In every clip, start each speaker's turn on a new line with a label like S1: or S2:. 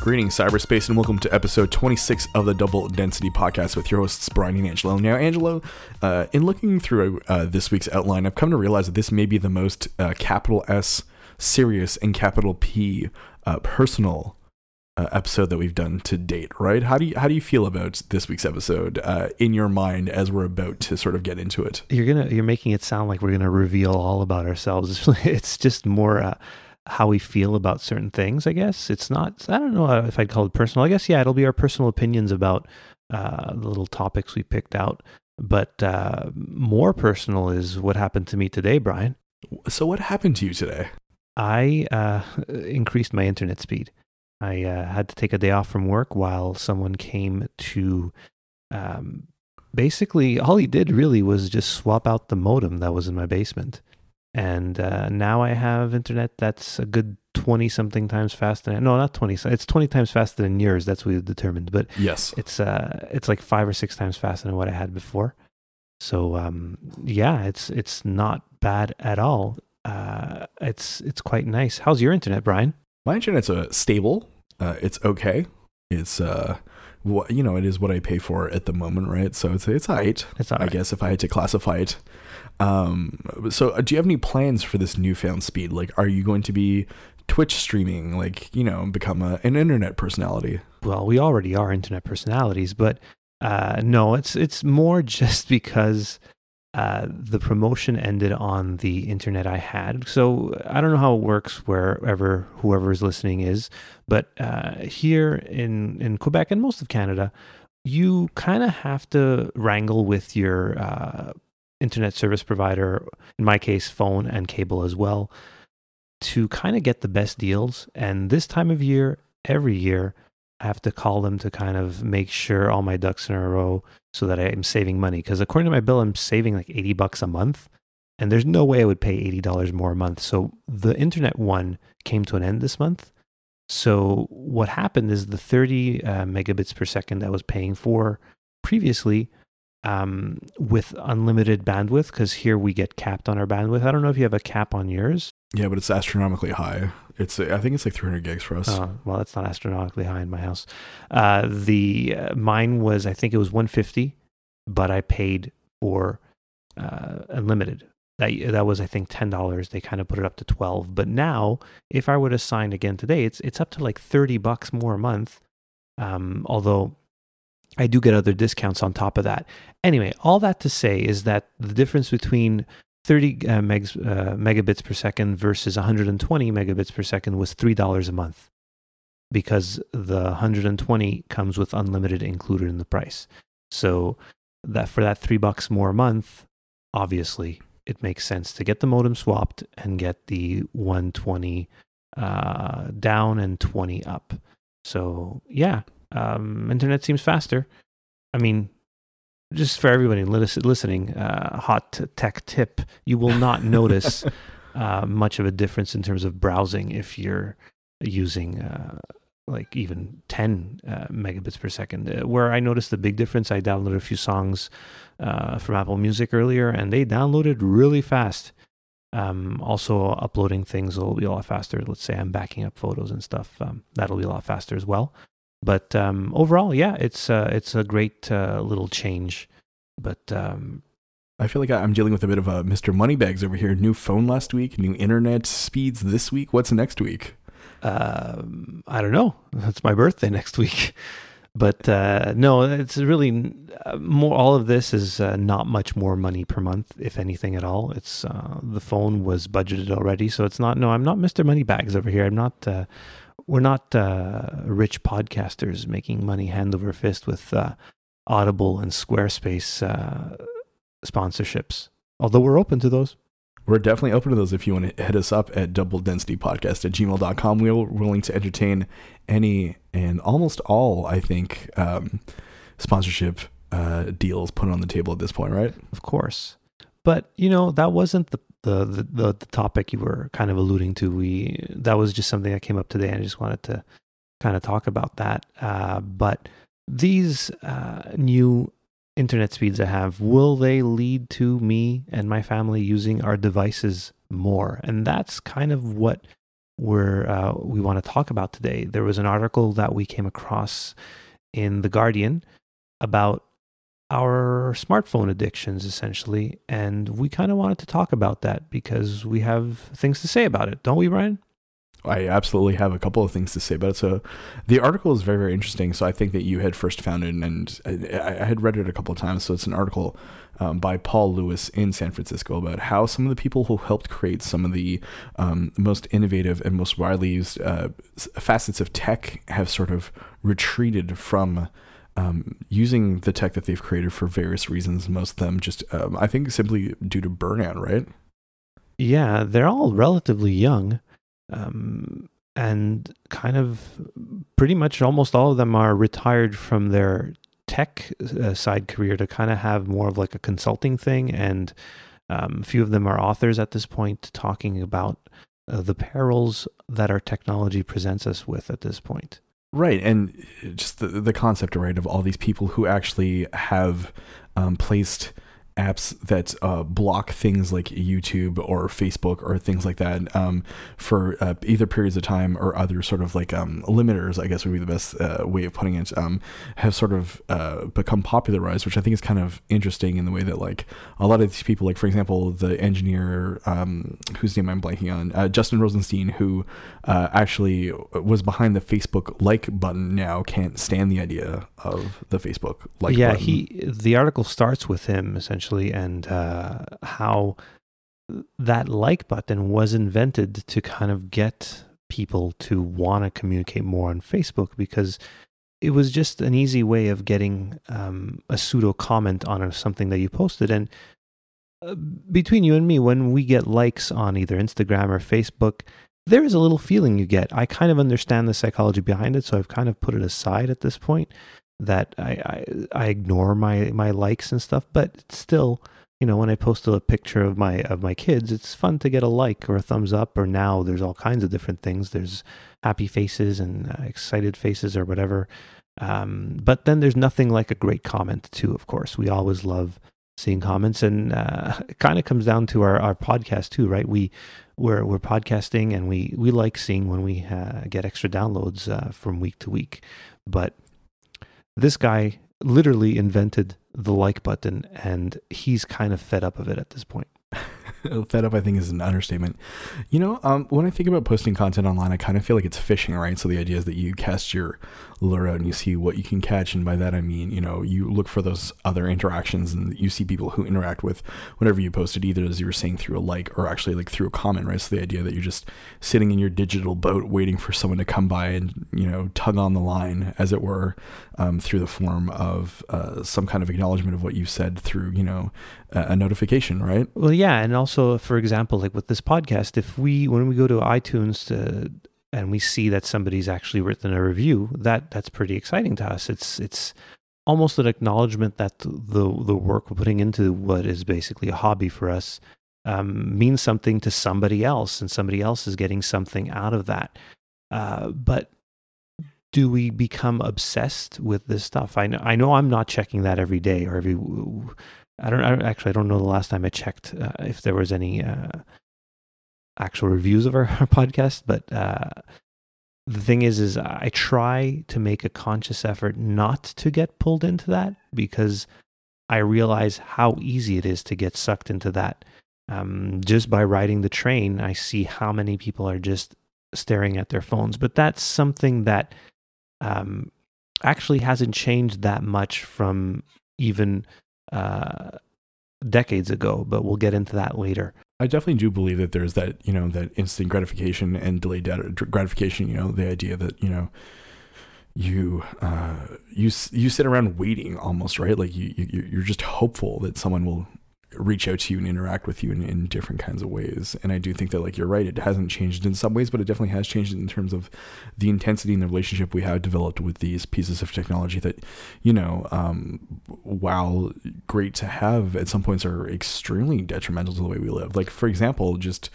S1: Greetings, cyberspace, and welcome to episode 26 of the Double Density Podcast with your hosts, Brian and Angelo. Now, Angelo, uh, in looking through uh, this week's outline, I've come to realize that this may be the most uh, capital S serious and capital P uh, personal uh, episode that we've done to date, right? How do you how do you feel about this week's episode uh, in your mind as we're about to sort of get into it?
S2: You're gonna you're making it sound like we're gonna reveal all about ourselves. It's just more how we feel about certain things. I guess it's not. I don't know if I'd call it personal. I guess yeah, it'll be our personal opinions about uh, the little topics we picked out. But uh, more personal is what happened to me today, Brian.
S1: So, what happened to you today?
S2: I uh, increased my internet speed. I uh, had to take a day off from work while someone came to. Um, basically, all he did really was just swap out the modem that was in my basement and uh, now I have internet that's a good twenty something times faster. No, not twenty. It's twenty times faster than yours. That's what we determined. But
S1: yes,
S2: it's uh, it's like five or six times faster than what I had before. So um, yeah, it's it's not bad at all. Uh, it's it's quite nice. How's your internet, Brian?
S1: My internet's uh, stable. Uh, it's okay. It's uh, what you know, it is what I pay for at the moment, right? So it's it's alright.
S2: It's alright.
S1: I guess if I had to classify it um, so uh, do you have any plans for this newfound speed? Like, are you going to be Twitch streaming, like, you know, become a, an internet personality?
S2: Well, we already are internet personalities, but uh, no, it's it's more just because uh, the promotion ended on the internet I had. So I don't know how it works wherever whoever is listening is, but uh, here in in Quebec and most of Canada, you kind of have to wrangle with your uh, internet service provider, in my case, phone and cable as well, to kind of get the best deals. And this time of year, every year, I have to call them to kind of make sure all my ducks in a row so that I'm saving money. Because according to my bill, I'm saving like 80 bucks a month. And there's no way I would pay $80 more a month. So the internet one came to an end this month. So what happened is the 30 uh, megabits per second that I was paying for previously um, with unlimited bandwidth because here we get capped on our bandwidth. I don't know if you have a cap on yours.
S1: Yeah, but it's astronomically high. It's I think it's like 300 gigs for us.
S2: Oh, well, that's not astronomically high in my house. Uh, the uh, mine was I think it was 150, but I paid for uh, unlimited. That that was I think ten dollars. They kind of put it up to twelve. But now, if I were to sign again today, it's it's up to like thirty bucks more a month. Um, although I do get other discounts on top of that. Anyway, all that to say is that the difference between 30 uh, megs, uh, megabits per second versus 120 megabits per second was $3 a month because the 120 comes with unlimited included in the price. So that for that 3 bucks more a month, obviously it makes sense to get the modem swapped and get the 120 uh, down and 20 up. So, yeah, um, internet seems faster. I mean, just for everybody listening, uh, hot tech tip: you will not notice uh, much of a difference in terms of browsing if you're using uh, like even 10 uh, megabits per second. Uh, where I noticed the big difference, I downloaded a few songs uh, from Apple Music earlier, and they downloaded really fast. Um, also, uploading things will be a lot faster. Let's say I'm backing up photos and stuff. Um, that'll be a lot faster as well. But um, overall, yeah, it's uh, it's a great uh, little change. But um,
S1: I feel like I'm dealing with a bit of a Mr. Moneybags over here. New phone last week, new internet speeds this week. What's next week?
S2: Uh, I don't know. It's my birthday next week. But uh, no, it's really uh, more. All of this is uh, not much more money per month, if anything at all. It's uh, the phone was budgeted already, so it's not. No, I'm not Mr. Moneybags over here. I'm not uh, we're not uh, rich podcasters making money hand over fist with uh, Audible and Squarespace uh, sponsorships. Although we're open to those.
S1: We're definitely open to those if you want to hit us up at doubledensitypodcast at gmail.com. We're willing to entertain any and almost all, I think, um, sponsorship uh, deals put on the table at this point, right?
S2: Of course. But, you know, that wasn't the the, the, the, topic you were kind of alluding to. We that was just something that came up today. And I just wanted to kind of talk about that. Uh, but these uh, new internet speeds I have, will they lead to me and my family using our devices more? And that's kind of what we're uh, we want to talk about today. There was an article that we came across in the Guardian about our smartphone addictions, essentially, and we kind of wanted to talk about that because we have things to say about it, don't we, Brian?
S1: I absolutely have a couple of things to say about it. So, the article is very, very interesting. So, I think that you had first found it, and I, I had read it a couple of times. So, it's an article um, by Paul Lewis in San Francisco about how some of the people who helped create some of the um, most innovative and most widely used uh, facets of tech have sort of retreated from. Um, using the tech that they've created for various reasons, most of them just, um, I think, simply due to burnout, right?
S2: Yeah, they're all relatively young um, and kind of pretty much almost all of them are retired from their tech uh, side career to kind of have more of like a consulting thing and um, a few of them are authors at this point talking about uh, the perils that our technology presents us with at this point
S1: right and just the, the concept right of all these people who actually have um, placed apps that uh, block things like YouTube or Facebook or things like that um, for uh, either periods of time or other sort of like um, limiters, I guess would be the best uh, way of putting it, um, have sort of uh, become popularized, which I think is kind of interesting in the way that like a lot of these people, like for example, the engineer um, whose name I'm blanking on, uh, Justin Rosenstein, who uh, actually was behind the Facebook like button, now can't stand the idea of the Facebook like
S2: yeah,
S1: button.
S2: he the article starts with him essentially and uh, how that like button was invented to kind of get people to want to communicate more on Facebook because it was just an easy way of getting um, a pseudo comment on something that you posted and uh, between you and me when we get likes on either Instagram or Facebook there is a little feeling you get. I kind of understand the psychology behind it, so I've kind of put it aside at this point that I, I, I ignore my my likes and stuff, but still, you know, when I post a picture of my of my kids, it's fun to get a like or a thumbs up. Or now there's all kinds of different things. There's happy faces and uh, excited faces or whatever. Um, but then there's nothing like a great comment too. Of course, we always love seeing comments, and uh, it kind of comes down to our our podcast too, right? We we're we're podcasting, and we we like seeing when we uh, get extra downloads uh, from week to week, but this guy literally invented the like button and he's kind of fed up of it at this point.
S1: fed up, I think, is an understatement. You know, um, when I think about posting content online, I kind of feel like it's fishing, right? So the idea is that you cast your lure out and you see what you can catch. And by that, I mean, you know, you look for those other interactions and you see people who interact with whatever you posted, either as you were saying through a like or actually like through a comment, right? So the idea that you're just sitting in your digital boat waiting for someone to come by and, you know, tug on the line, as it were, um, through the form of uh, some kind of acknowledgement of what you said through, you know, a notification, right?
S2: Well, yeah. And also, for example, like with this podcast, if we, when we go to iTunes to, and we see that somebody's actually written a review, that that's pretty exciting to us. It's it's almost an acknowledgement that the the work we're putting into what is basically a hobby for us um, means something to somebody else, and somebody else is getting something out of that. Uh, but do we become obsessed with this stuff? I know I know I'm not checking that every day or every. I don't, I actually. I don't know the last time I checked uh, if there was any. Uh, actual reviews of our, our podcast, but uh, the thing is, is I try to make a conscious effort not to get pulled into that because I realize how easy it is to get sucked into that. Um, just by riding the train, I see how many people are just staring at their phones. But that's something that um, actually hasn't changed that much from even uh, decades ago. But we'll get into that later.
S1: I definitely do believe that there's that, you know, that instant gratification and delayed gratification, you know, the idea that, you know, you uh, you you sit around waiting almost right like you, you you're just hopeful that someone will reach out to you and interact with you in, in different kinds of ways. And I do think that, like, you're right, it hasn't changed in some ways, but it definitely has changed in terms of the intensity and the relationship we have developed with these pieces of technology that, you know, um, while great to have at some points are extremely detrimental to the way we live. Like, for example, just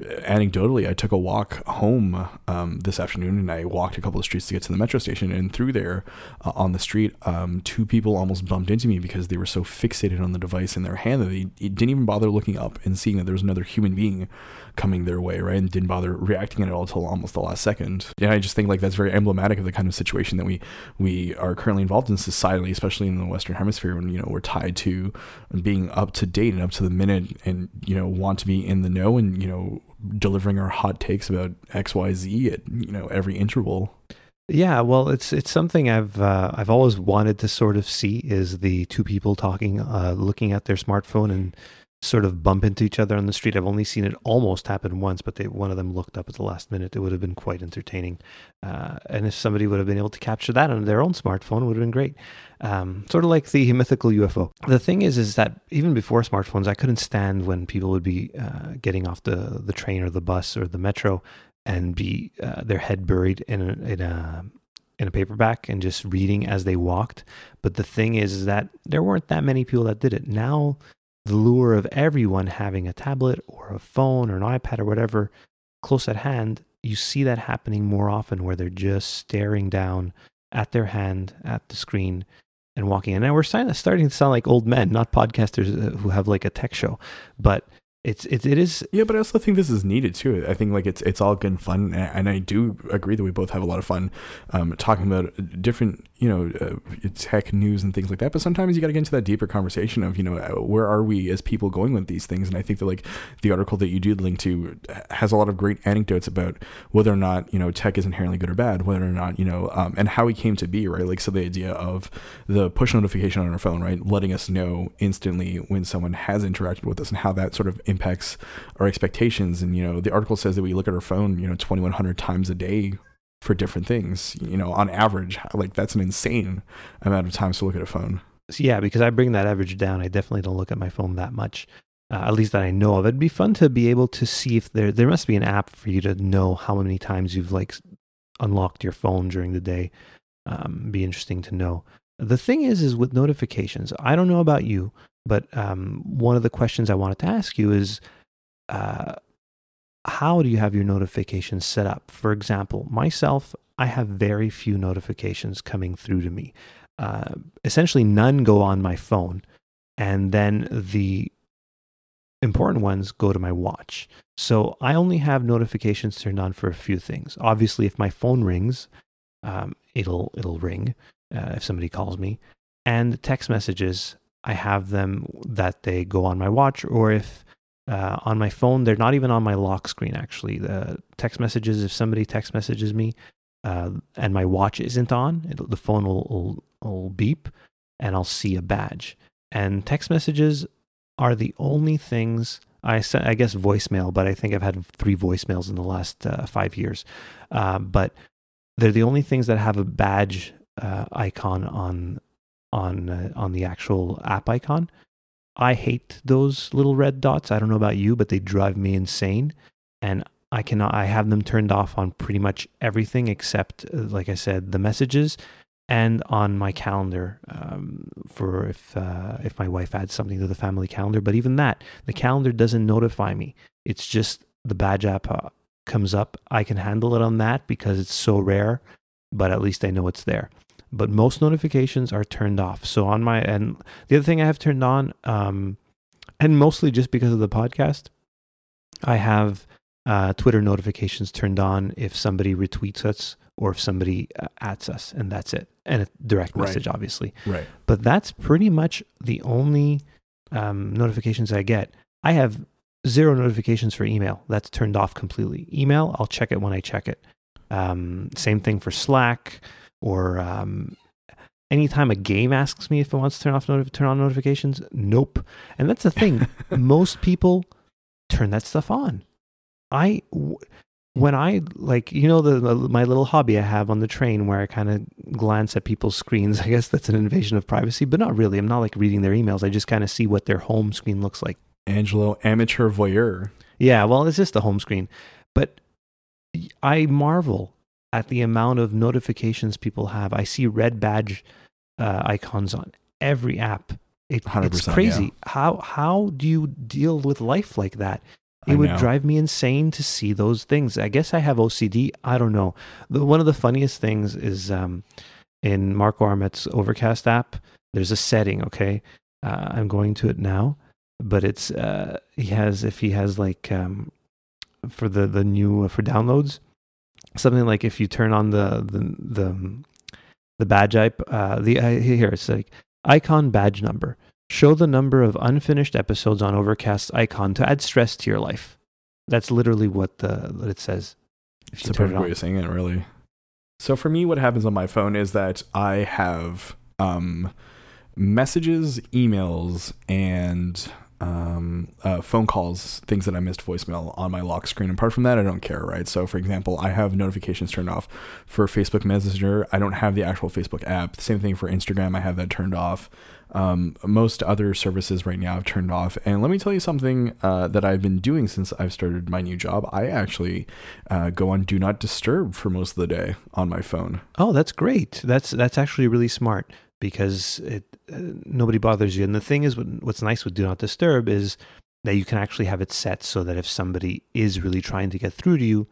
S1: anecdotally, I took a walk home um, this afternoon and I walked a couple of streets to get to the metro station. And through there uh, on the street, um, two people almost bumped into me because they were so fixated on the device in their hand that they, didn't even bother looking up and seeing that there was another human being coming their way, right? And didn't bother reacting at all until almost the last second. And I just think like that's very emblematic of the kind of situation that we we are currently involved in societally, especially in the Western Hemisphere, when you know we're tied to being up to date and up to the minute, and you know want to be in the know, and you know delivering our hot takes about X Y Z at you know every interval.
S2: Yeah, well, it's it's something I've uh, I've always wanted to sort of see is the two people talking, uh, looking at their smartphone and sort of bump into each other on the street. I've only seen it almost happen once, but they, one of them looked up at the last minute. It would have been quite entertaining. Uh, and if somebody would have been able to capture that on their own smartphone, it would have been great. Um, sort of like the mythical UFO. The thing is, is that even before smartphones, I couldn't stand when people would be uh, getting off the, the train or the bus or the metro and be uh, their head buried in a, in a in a paperback and just reading as they walked. But the thing is, is that there weren't that many people that did it. Now the lure of everyone having a tablet or a phone or an iPad or whatever close at hand, you see that happening more often where they're just staring down at their hand at the screen and walking. And now we're starting to sound like old men, not podcasters uh, who have like a tech show, but it's it, it is
S1: yeah but i also think this is needed too i think like it's it's all good fun and i do agree that we both have a lot of fun um, talking about different you know uh, tech news and things like that but sometimes you got to get into that deeper conversation of you know uh, where are we as people going with these things? And i think that like the article that you did link to has a lot of great anecdotes about whether or not you know tech is inherently good or bad whether or not you know um, and how we came to be right? Like so the idea of the push notification on our phone right? Letting us know instantly when someone has interacted with us and how that sort of impacts our expectations. And, you know, the article says that we look at our phone, you know, 2,100 times a day for different things, you know, on average. Like, that's an insane amount of times to look at a phone.
S2: Yeah, because I bring that average down. I definitely don't look at my phone that much. Uh, at least that I know of. It'd be fun to be able to see if there there must be an app for you to know how many times you've like unlocked your phone during the day. Um, be interesting to know. The thing is, is with notifications. I don't know about you, but um, one of the questions I wanted to ask you is uh, how do you have your notifications set up? For example, myself, I have very few notifications coming through to me. Uh, essentially, none go on my phone, and then the important ones go to my watch. So I only have notifications turned on for a few things. Obviously, if my phone rings, um, it'll it'll ring uh, if somebody calls me, and text messages I have them that they go on my watch, or if uh, on my phone, they're not even on my lock screen. Actually, the text messages. If somebody text messages me uh, and my watch isn't on, the phone will, will will beep, and I'll see a badge. And text messages are the only things I sent. I guess voicemail, but I think I've had three voicemails in the last uh, five years. Uh, but they're the only things that have a badge uh, icon on on uh, on the actual app icon. I hate those little red dots. I don't know about you, but they drive me insane. And I cannot. I have them turned off on pretty much everything except, uh, like I said, the messages and on my calendar um, for if uh, if my wife adds something to the family calendar. But even that, the calendar doesn't notify me. It's just the badge app uh, comes up. I can handle it on that because it's so rare, but at least I know it's there but most notifications are turned off. So on my and the other thing I have turned on, um, and mostly just because of the podcast, I have uh, Twitter notifications turned on if somebody retweets us or if somebody uh, adds us, and that's it. And a direct message,
S1: right.
S2: obviously.
S1: Right.
S2: But that's pretty much the only um, notifications I get. I have zero notifications for email. That's turned off completely. Email, I'll check it when I check it. Um, same thing for Slack or um, anytime a game asks me if it wants to turn off notif- turn on notifications, nope. And that's the thing. Most people turn that stuff on. I w- when I like you know the, the, my little hobby I have on the train where I kind of glance at people's screens. I guess that's an invasion of privacy, but not really. I'm not like reading their emails. I just kind of see what their home screen looks like.
S1: Angelo, amateur voyeur.
S2: Yeah, well, it's just the home screen, but I marvel at the amount of notifications people have. I see red badge uh, icons on every app. It, it's crazy.
S1: Yeah.
S2: How how do you deal with life like that? It
S1: I
S2: would
S1: know.
S2: drive me insane to see those things. I guess I have OCD. I don't know. The, one of the funniest things is um, in Marco Arment's Overcast app. There's a setting. Okay, uh, I'm going to it now, but it's uh, he has if he has like um, for the the new uh, for downloads something like if you turn on the the the, the badge type uh, the uh, here it's like icon badge number show the number of unfinished episodes on Overcast icon to add stress to your life. That's literally what the what it says. If
S1: It's
S2: you
S1: a
S2: turn it
S1: perfect way of saying it, really. So for me, what happens on my phone is that I have um, messages, emails, and um, uh, phone calls, things that I missed voicemail on my lock screen. Apart from that, I don't care, right? So, for example, I have notifications turned off for Facebook Messenger. I don't have the actual Facebook app. Same thing for Instagram. I have that turned off. Um, most other services right now I've turned off. And let me tell you something uh, that I've been doing since I've started my new job. I actually uh, go on Do Not Disturb for most of the day on my phone.
S2: Oh, that's great. That's that's actually really smart because it nobody bothers you. And the thing is, what, what's nice with Do Not Disturb is that you can actually have it set so that if somebody is really trying to get through to you,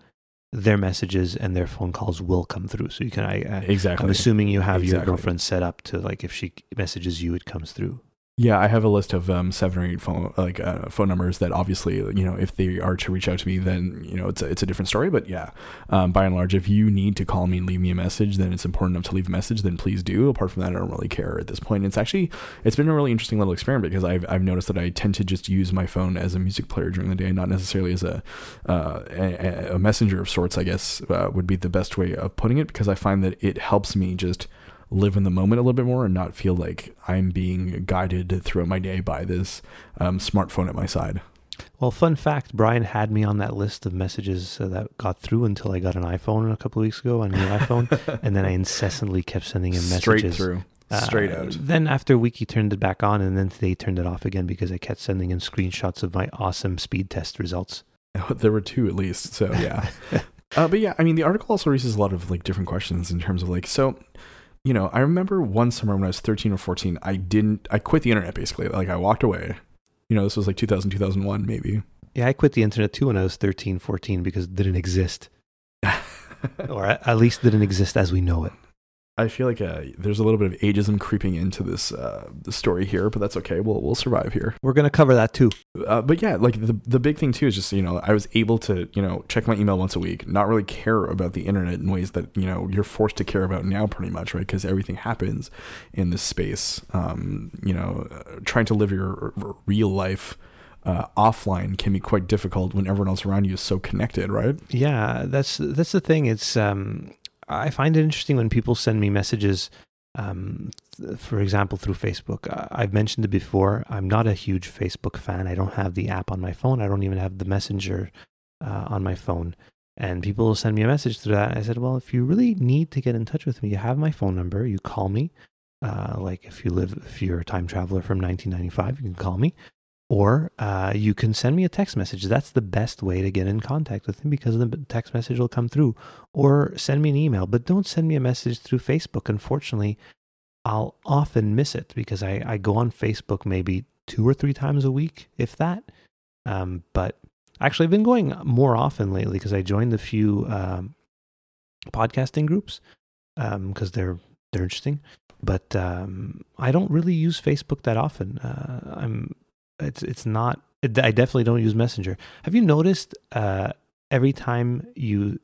S2: their messages and their phone calls will come through. So you can. I, I,
S1: Exactly.
S2: I'm assuming you have your girlfriend set up to like if she messages you, it comes through.
S1: Yeah, I have a list of um, seven or eight phone like uh, phone numbers that obviously you know if they are to reach out to me, then you know it's a, it's a different story. But yeah, um, by and large, if you need to call me and leave me a message, then it's important enough to leave a message. Then please do. Apart from that, I don't really care at this point. It's actually it's been a really interesting little experiment because I've I've noticed that I tend to just use my phone as a music player during the day, not necessarily as a uh, a, a messenger of sorts. I guess uh, would be the best way of putting it because I find that it helps me just live in the moment a little bit more and not feel like I'm being guided throughout my day by this um, smartphone at my side.
S2: Well, fun fact: Brian had me on that list of messages uh, that got through until I got an iPhone a couple of weeks ago, a new iPhone, and then I incessantly kept sending him
S1: Straight
S2: messages.
S1: through,
S2: Uh,
S1: straight out.
S2: Then after a week, he turned it back on, and then today he turned it off again because I kept sending him screenshots of my awesome speed test results.
S1: There were two at least, so yeah. uh, but yeah, I mean, the article also raises a lot of like different questions in terms of like, so, you know, I remember one summer when I was 13 or 14, I didn't, I quit the internet basically. Like I walked away. You know, this was like 2000, 2001 maybe.
S2: Yeah, I quit the internet too when I was 13, 14 because it didn't exist, or at at least didn't exist as we know it.
S1: I feel like uh, there's a little bit of ageism creeping into this uh, story here, but that's okay. We'll we'll survive here.
S2: We're gonna cover that too.
S1: Uh, but yeah, like the the big thing too is just you know I was able to you know check my email once a week, not really care about the internet in ways that you know you're forced to care about now, pretty much, right? Because everything happens in this space. Um, you know, uh, trying to live your real life uh, offline can be quite difficult when everyone else around you is so connected, right?
S2: Yeah, that's that's the thing. It's um, I find it interesting when people send me messages. Um, th- for example, through Facebook. I've mentioned it before. I'm not a huge Facebook fan. I don't have the app on my phone. I don't even have the Messenger uh, on my phone. And people send me a message through that. I said, well, if you really need to get in touch with me, you have my phone number. You call me. Uh, like if you live, if you're a time traveler from 1995, you can call me or uh, you can send me a text message. That's the best way to get in contact with him because the text message will come through. Or send me an email, but don't send me a message through Facebook. Unfortunately, I'll often miss it because I, I go on Facebook maybe two or three times a week, if that. Um, but actually, I've been going more often lately because I joined a few um, podcasting groups because they're they're interesting. But um, I don't really use Facebook that often. Uh, I'm it's it's not. It, I definitely don't use Messenger. Have you noticed? Uh, every time you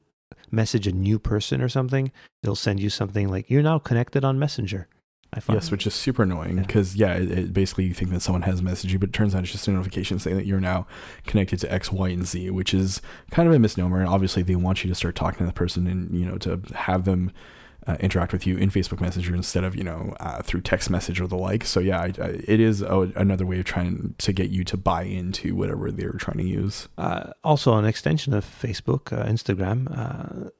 S2: message a new person or something, they'll send you something like "You're now connected on Messenger." I find
S1: Yes, which is super annoying
S2: Yeah.
S1: because yeah, it, it basically you think that someone has messaged you, but it turns out it's just a notification saying that you're now connected to X, Y, and Z, which is kind of a misnomer. And obviously, they want you to start talking to the person and you know to have them uh, interact with you in Facebook Messenger instead of you know uh, through text message or the like. So yeah, I, I, it is a, another way of trying to get you to buy into whatever they're trying to use.
S2: uh, also an extension of Facebook, uh, Instagram. Uh,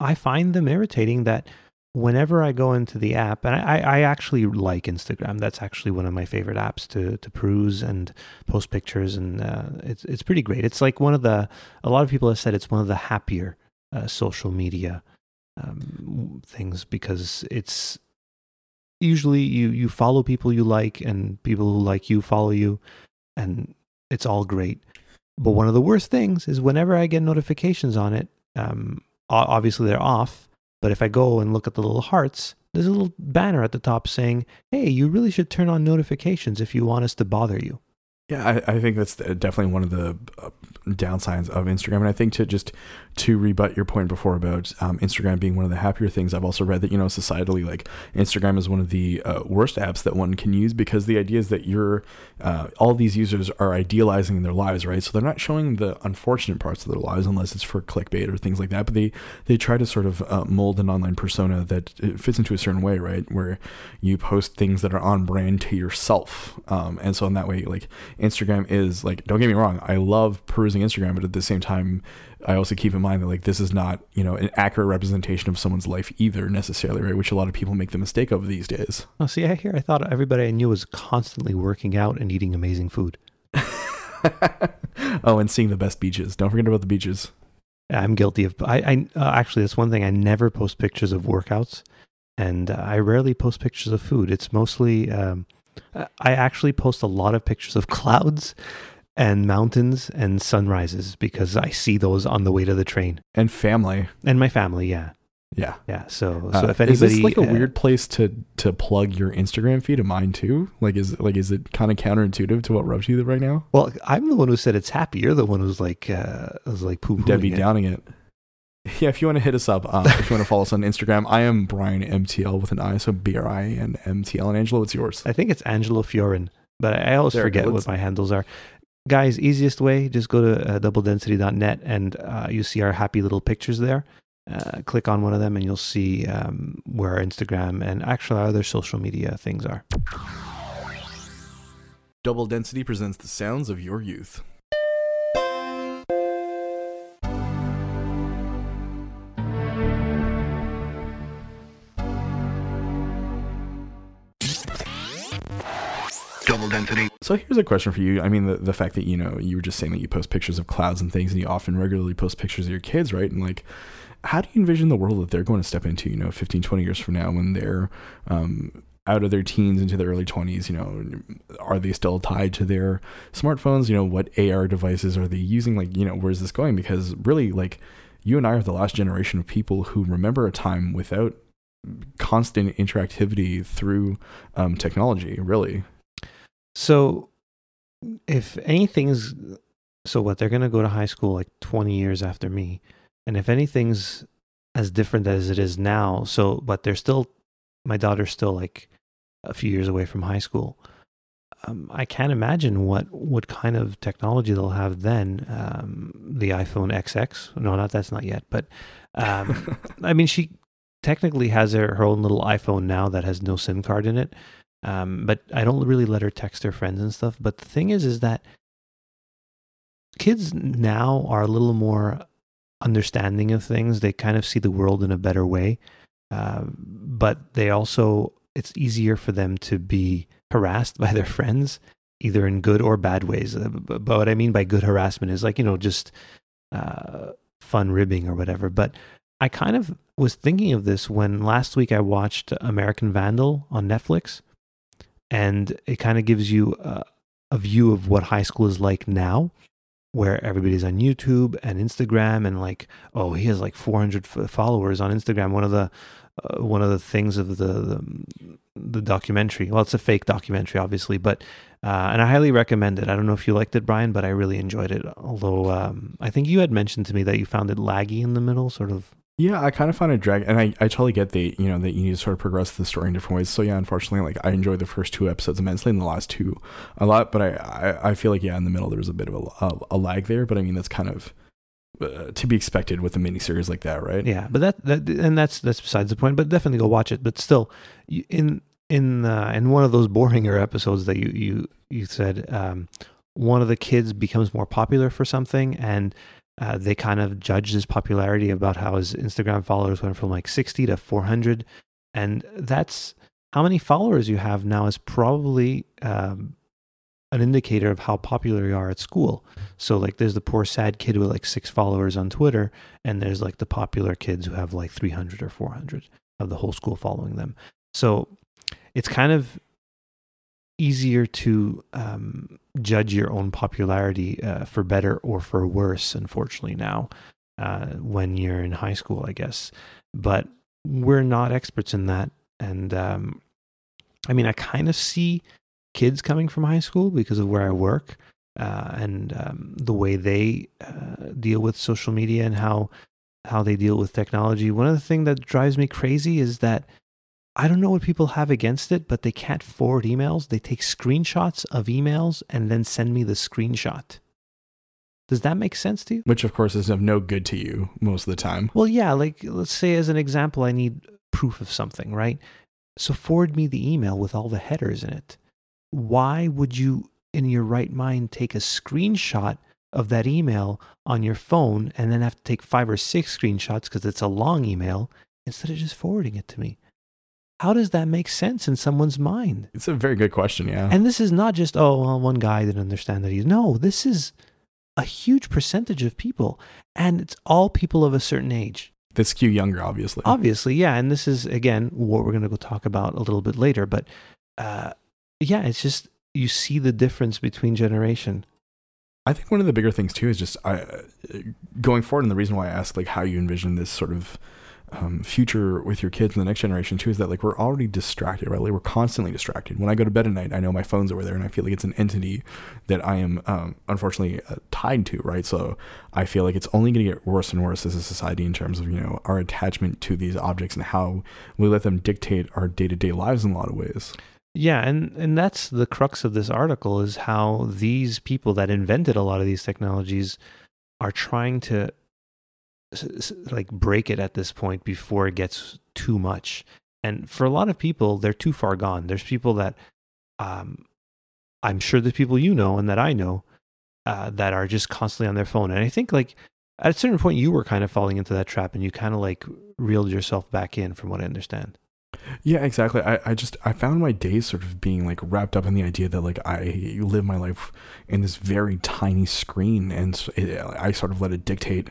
S2: I find them irritating that whenever I go into the app, and I, I actually like Instagram. That's actually one of my favorite apps to to peruse and post pictures, and uh, it's it's pretty great. It's like one of the a lot of people have said it's one of the happier uh, social media um, things because it's usually you you follow people you like and people who like you follow you and it's all great But one of the worst things is whenever I get notifications on it, um, obviously they're off. But if I go and look at the little hearts, there's a little banner at the top saying, "Hey, you really should turn on notifications if you want us to bother you."
S1: Yeah, I, I think that's definitely one of the uh, downsides of Instagram. And I think to just to rebut your point before about um, Instagram being one of the happier things, I've also read that you know societally, like Instagram is one of the uh, worst apps that one can use because the idea is that you're uh, all these users are idealizing their lives, right? So they're not showing the unfortunate parts of their lives unless it's for clickbait or things like that. But they they try to sort of uh, mold an online persona that fits into a certain way, right? Where you post things that are on brand to yourself, um, and so in that way, like Instagram is like, don't get me wrong, I love perusing Instagram, but at the same time, I also keep in mind that like this is not, you know, an accurate representation of someone's life either necessarily, right? Which a lot of people make the mistake of these days.
S2: Oh, see, I hear I thought everybody I knew was constantly working out and eating amazing food.
S1: oh, and seeing the best beaches. Don't forget about the beaches.
S2: I'm guilty of. I, I uh, actually that's one thing I never post pictures of workouts, and uh, I rarely post pictures of food. It's mostly um, I actually post a lot of pictures of clouds and mountains and sunrises because I see those on the way to the train
S1: and family
S2: and my family. Yeah,
S1: yeah,
S2: yeah. So, so
S1: uh,
S2: if anybody,
S1: is this like a
S2: uh,
S1: weird place to to plug your Instagram feed of mine too? Like, is like is it kind of counterintuitive to what rubs you right now?
S2: Well, I'm the one who said it's happy. You're the one who's like, uh, was like poo
S1: Debbie downing it. Yeah, if you want to hit us up, uh, if you want to follow us on Instagram, I am Brian MTL with an I, so B R I and MTL. And Angelo, what's yours?
S2: I think it's Angelo Fiorin, but I always
S1: There,
S2: forget what my handles are. Guys, easiest way, just go to uh, doubledensity.net and uh, you see our happy little pictures there. Uh, click on one of them and you'll see um, where our Instagram and actually our other social media things are.
S1: Double Density presents the sounds of your youth.
S3: Density.
S1: So here's a question for you. I mean, the, the fact that, you know, you were just saying that you post pictures of clouds and things and you often regularly post pictures of your kids, right? And like, how do you envision the world that they're going to step into, you know, 15, 20 years from now when they're um, out of their teens into their early 20s? You know, are they still tied to their smartphones? You know, what AR devices are they using? Like, you know, where's this going? Because really, like, you and I are the last generation of people who remember a time without constant interactivity through um, technology, really.
S2: So, if anything's so what they're going to go to high school like 20 years after me, and if anything's as different as it is now, so but they're still my daughter's still like a few years away from high school. Um, I can't imagine what what kind of technology they'll have then. Um, the iPhone XX, no, not that's not yet, but um, I mean, she technically has her, her own little iPhone now that has no SIM card in it. Um, but I don't really let her text her friends and stuff. But the thing is, is that kids now are a little more understanding of things. They kind of see the world in a better way. Uh, but they also, it's easier for them to be harassed by their friends, either in good or bad ways. Uh, But what I mean by good harassment is like, you know, just uh, fun ribbing or whatever. But I kind of was thinking of this when last week I watched American Vandal on Netflix, and it kind of gives you a, a view of what high school is like now, where everybody's on YouTube and Instagram, and like, oh, he has like 400 f- followers on Instagram. One of the uh, one of the things of the, the the documentary. Well, it's a fake documentary, obviously, but uh, and I highly recommend it. I don't know if you liked it, Brian, but I really enjoyed it. Although um, I think you had mentioned to me that you found it laggy in the middle, sort of.
S1: Yeah, I kind of find it drag, and I, I totally get the you know that you need to sort of progress the story in different ways. So yeah, unfortunately, like I enjoyed the first two episodes immensely, and the last two a lot. But I, I, I feel like yeah, in the middle there was a bit of a, a, a lag there. But I mean that's kind of uh, to be expected with a miniseries like that, right?
S2: Yeah, but that that and that's that's besides the point. But definitely go watch it. But still, in in uh, in one of those boringer episodes that you you you said, um, one of the kids becomes more popular for something, and uh, they kind of judge his popularity about how his Instagram followers went from like sixty to four hundred, and that's how many followers you have now is probably um, an indicator of how popular you are at school. So like, there's the poor sad kid with like six followers on Twitter, and there's like the popular kids who have like 300 or 400 of the whole school following them. So it's kind of easier to um, judge your own popularity uh, for better or for worse, unfortunately, now uh, when you're in high school, I guess. But we're not experts in that. And um, I mean, I kind of see kids coming from high school because of where I work uh, and um, the way they uh, deal with social media and how how they deal with technology. One of the things that drives me crazy is that I don't know what people have against it, but they can't forward emails. They take screenshots of emails and then send me the screenshot. Does that make sense to you?
S1: Which, of course, is of no good to you most of the time.
S2: Well, yeah. Like, let's say, as an example, I need proof of something, right? So forward me the email with all the headers in it. Why would you, in your right mind, take a screenshot of that email on your phone and then have to take five or six screenshots because it's a long email instead of just forwarding it to me? How does that make sense in someone's mind?
S1: It's a very good question, yeah.
S2: And this is not just, oh, well, one guy didn't understand that he's. No, this is a huge percentage of people. And it's all people of a certain age.
S1: They skew younger, obviously.
S2: Obviously, yeah. And this is, again, what we're going to go talk about a little bit later. But uh, yeah, it's just you see the difference between generation.
S1: I think one of the bigger things too is just uh, going forward, and the reason why I ask like how you envision this sort of um, future with your kids and the next generation too is that like we're already distracted, right? Like we're constantly distracted. When I go to bed at night, I know my phone's over there, and I feel like it's an entity that I am um, unfortunately uh, tied to, right? So I feel like it's only going to get worse and worse as a society in terms of you know our attachment to these objects and how we let them dictate our day to day lives in a lot of ways.
S2: Yeah, and and that's the crux of this article is how these people that invented a lot of these technologies are trying to like break it at this point before it gets too much. And for a lot of people, they're too far gone. There's people that um, I'm sure there's people you know and that I know uh, that are just constantly on their phone. And I think like at a certain point, you were kind of falling into that trap and you kind of like reeled yourself back in, from what I understand.
S1: Yeah, exactly. I, I just I found my days sort of being like wrapped up in the idea that like I live my life in this very tiny screen, and it, I sort of let it dictate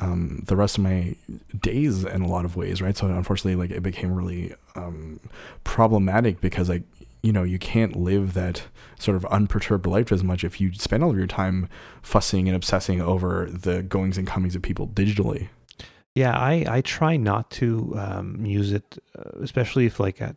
S1: um, the rest of my days in a lot of ways, right? So unfortunately, like it became really um, problematic because like you know you can't live that sort of unperturbed life as much if you spend all of your time fussing and obsessing over the goings and comings of people digitally.
S2: Yeah, I I try not to um, use it, uh, especially if like at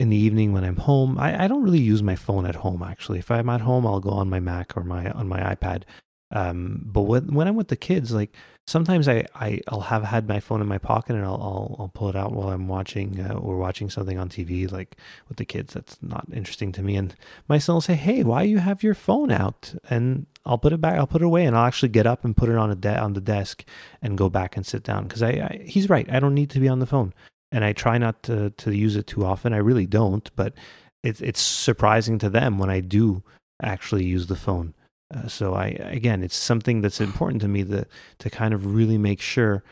S2: in the evening when I'm home. I, I don't really use my phone at home actually. If I'm at home, I'll go on my Mac or my on my iPad. Um, but when when I'm with the kids, like sometimes I, I I'll have had my phone in my pocket and I'll I'll, I'll pull it out while I'm watching uh, or watching something on TV like with the kids. That's not interesting to me. And my son will say hey why you have your phone out? And I'll put it back I'll put it away and I'll actually get up and put it on a de- on the desk and go back and sit down. Because I, I he's right I don't need to be on the phone. And I try not to to use it too often. I really don't but it's it's surprising to them when I do actually use the phone uh, so I again, it's something that's important to me that to kind of really make sure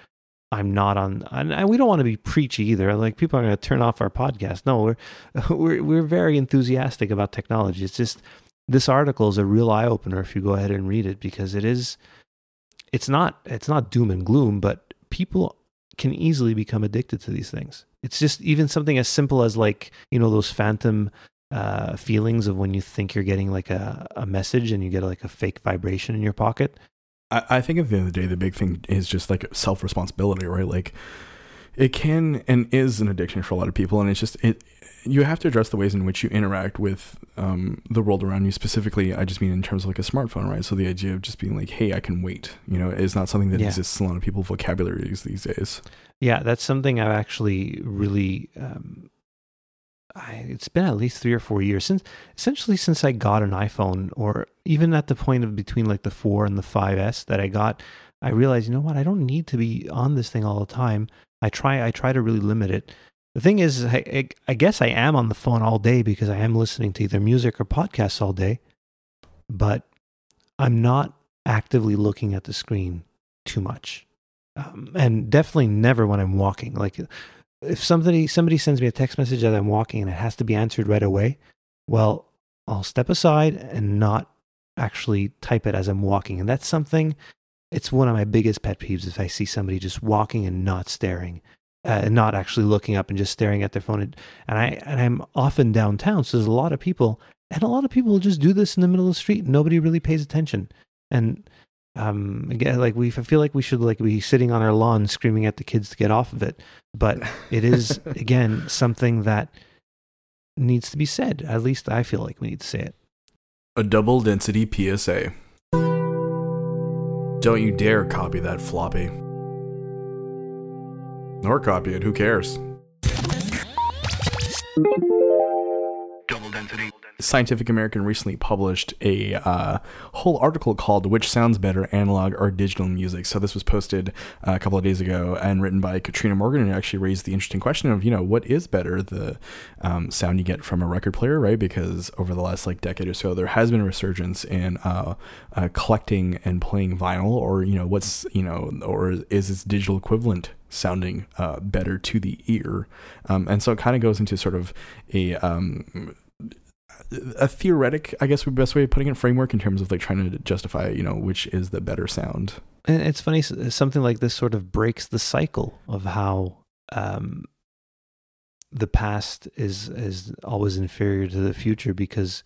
S2: I'm not on. And we don't want to be preachy either. Like people are going to turn off our podcast. No, we're we're we're very enthusiastic about technology. It's just this article is a real eye opener if you go ahead and read it because it is. It's not it's not doom and gloom, but people can easily become addicted to these things. It's just even something as simple as like you know those phantom uh, feelings of when you think you're getting like a, a message and you get like a fake vibration in your pocket.
S1: I, I think at the end of the day, the big thing is just like self responsibility, right? Like it can and is an addiction for a lot of people, and it's just it. You have to address the ways in which you interact with um, the world around you. Specifically, I just mean in terms of like a smartphone, right? So the idea of just being like, "Hey, I can wait," you know, is not something that yeah. exists in a lot of people's vocabularies these days.
S2: Yeah, that's something I've actually really um, I, it's been at least three or four years since essentially since I got an iPhone or even at the point of between like the 4 and the 5S that I got I realized you know what? I don't need to be on this thing all the time. I try I try to really limit it. The thing is I, I guess I am on the phone all day because I am listening to either music or podcasts all day but I'm not actively looking at the screen too much. Um, and definitely never when I'm walking. Like if somebody somebody sends me a text message as I'm walking and it has to be answered right away, well, I'll step aside and not actually type it as I'm walking. And that's something it's one of my biggest pet peeves if I see somebody just walking and not staring. uh, and not actually looking up and just staring at their phone. And, and I and I'm often downtown, so there's a lot of people, and a lot of people just do this in the middle of the street. Nobody really pays attention, and um again like we I feel like we should like be sitting on our lawn screaming at the kids to get off of it but it is again something that needs to be said at least i feel like we need to say it
S1: A double density PSA. Don't you dare copy that floppy. nor copy it, who cares?
S3: Double density.
S1: Scientific American recently published a uh, whole article called "Which Sounds Better, Analog or Digital Music." So this was posted uh, a couple of days ago and written by Katrina Morgan, and it actually raised the interesting question of you know what is better, the um, sound you get from a record player, right? Because over the last like decade or so, there has been a resurgence in uh, uh, collecting and playing vinyl, or you know what's you know, or is its digital equivalent sounding uh, better to the ear, um, and so it kind of goes into sort of a um, a theoretic, I guess, would be the best way of putting it, framework in terms of like trying to justify, you know, which is the better sound.
S2: And it's funny, something like this sort of breaks the cycle of how um, the past is is always inferior to the future because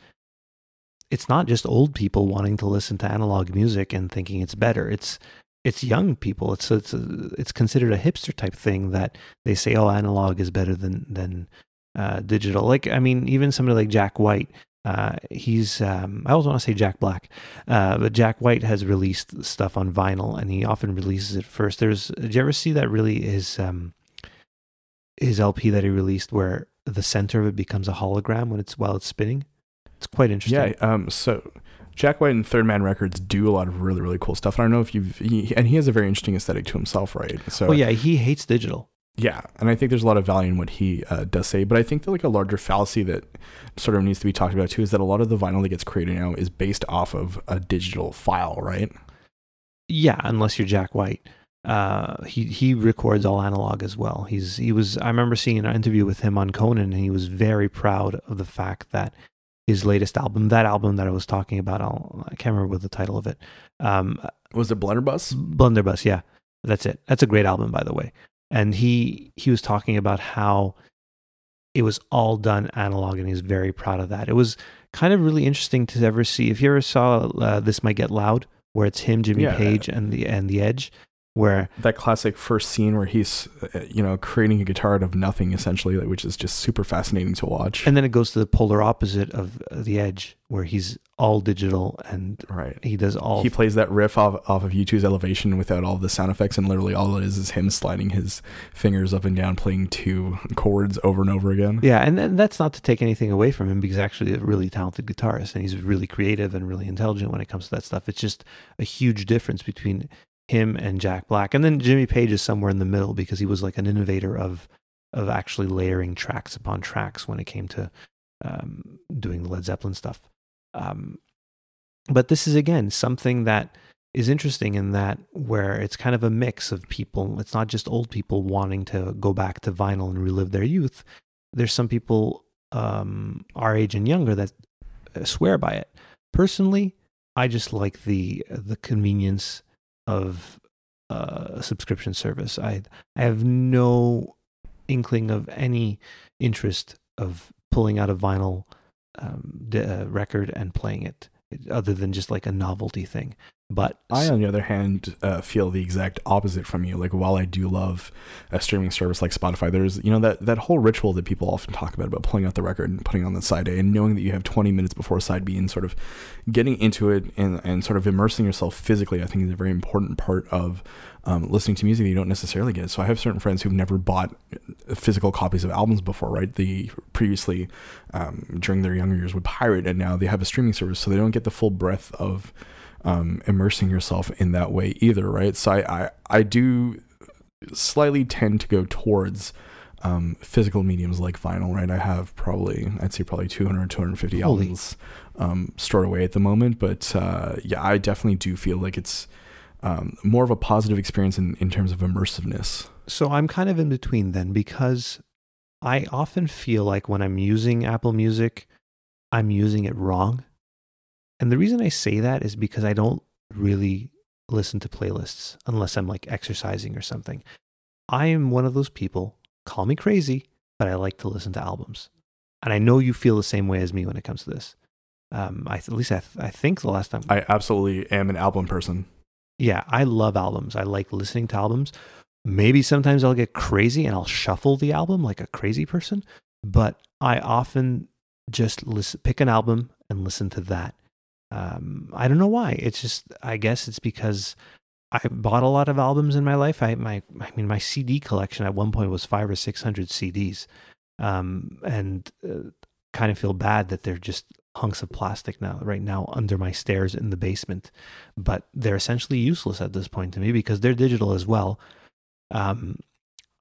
S2: it's not just old people wanting to listen to analog music and thinking it's better. It's it's young people. It's it's it's considered a hipster type thing that they say, oh, analog is better than than uh, digital. Like I mean, even somebody like Jack White. Uh, he's um, I always want to say Jack Black, uh, but Jack White has released stuff on vinyl, and he often releases it first. There's, did you ever see that? Really, his um, his LP that he released, where the center of it becomes a hologram when it's while it's spinning. It's quite interesting.
S1: Yeah. Um. So Jack White and Third Man Records do a lot of really really cool stuff. And I don't know if you've he, and he has a very interesting aesthetic to himself, right? So
S2: Oh yeah, he hates digital.
S1: Yeah, and I think there's a lot of value in what he uh, does say, but I think that like a larger fallacy that sort of needs to be talked about too is that a lot of the vinyl that gets created now is based off of a digital file, right?
S2: Yeah, unless you're Jack White. Uh, he he records all analog as well. He's he was. I remember seeing an interview with him on Conan, and he was very proud of the fact that his latest album, that album that I was talking about, I'll, I can't remember what the title of it. Um,
S1: Was it Blunderbuss?
S2: Blunderbuss, yeah, that's it. That's a great album, by the way. And he he was talking about how it was all done analog, and he's very proud of that. It was kind of really interesting to ever see. If you ever saw uh, "This Might Get Loud," where it's him, Jimmy
S1: Yeah.
S2: Page, and the and the Edge, where
S1: That classic first scene where he's, uh, you know, creating a guitar out of nothing essentially, like, which is just super fascinating to watch.
S2: and then it goes to the polar opposite of the Edge, where he's all digital and
S1: right.
S2: he does all.
S1: He plays that riff off, off of U2's Elevation without all the sound effects, and literally all it is is him sliding his fingers up and down, playing two chords over and over again.
S2: Yeah, and, and that's not to take anything away from him because he's actually a really talented guitarist and he's really creative and really intelligent when it comes to that stuff. It's just a huge difference between him and Jack Black. And then Jimmy Page is somewhere in the middle because he was like an innovator of of actually layering tracks upon tracks when it came to um, doing the Led Zeppelin stuff. Um, but this is again something that is interesting in that where it's kind of a mix of people. It's not just old people wanting to go back to vinyl and relive their youth. There's some people um, our age and younger that uh, swear by it. Personally, I just like the the convenience of uh, a subscription service. I I have no inkling of any interest of pulling out a vinyl um, d- uh, record and playing it, other than just like a novelty thing. But
S1: I, on the other hand, uh, feel the exact opposite from you. Like, while I do love a streaming service like Spotify, there's you know that that whole ritual that people often talk about about pulling out the record and putting on the side A, and knowing that you have 20 minutes before side B, and sort of getting into it and and sort of immersing yourself physically. I think is a very important part of um, listening to music that you don't necessarily get. So I have certain friends who've never bought physical copies of albums before, right? They previously um, during their younger years would pirate, and now they have a streaming service, so they don't get the full breadth of um, immersing yourself in that way either, right? So I, I, I do slightly tend to go towards um, physical mediums like vinyl, right? I have probably, I'd say probably 200, 250
S2: Holy.
S1: albums um, stored away at the moment. But uh, yeah, I definitely do feel like it's um, more of a positive experience in, in terms of immersiveness.
S2: So I'm kind of in between then because I often feel like when I'm using Apple Music, I'm using it wrong. And the reason I say that is because I don't really listen to playlists unless I'm like exercising or something. I am one of those people. Call me crazy, but I like to listen to albums, and I know you feel the same way as me when it comes to this. Um, I, at least I, th- I think the last time
S1: I absolutely am an album person.
S2: yeah, I love albums. I like listening to albums. Maybe sometimes I'll get crazy and I'll shuffle the album like a crazy person, but I often just listen, pick an album and listen to that. Um, I don't know why. It's just, I guess it's because I bought a lot of albums in my life. I my, I mean, my CD collection at one point was five or six hundred CDs, um, and uh, kind of feel bad that they're just hunks of plastic now, right now, under my stairs in the basement. But they're essentially useless at this point to me because they're digital as well. Um,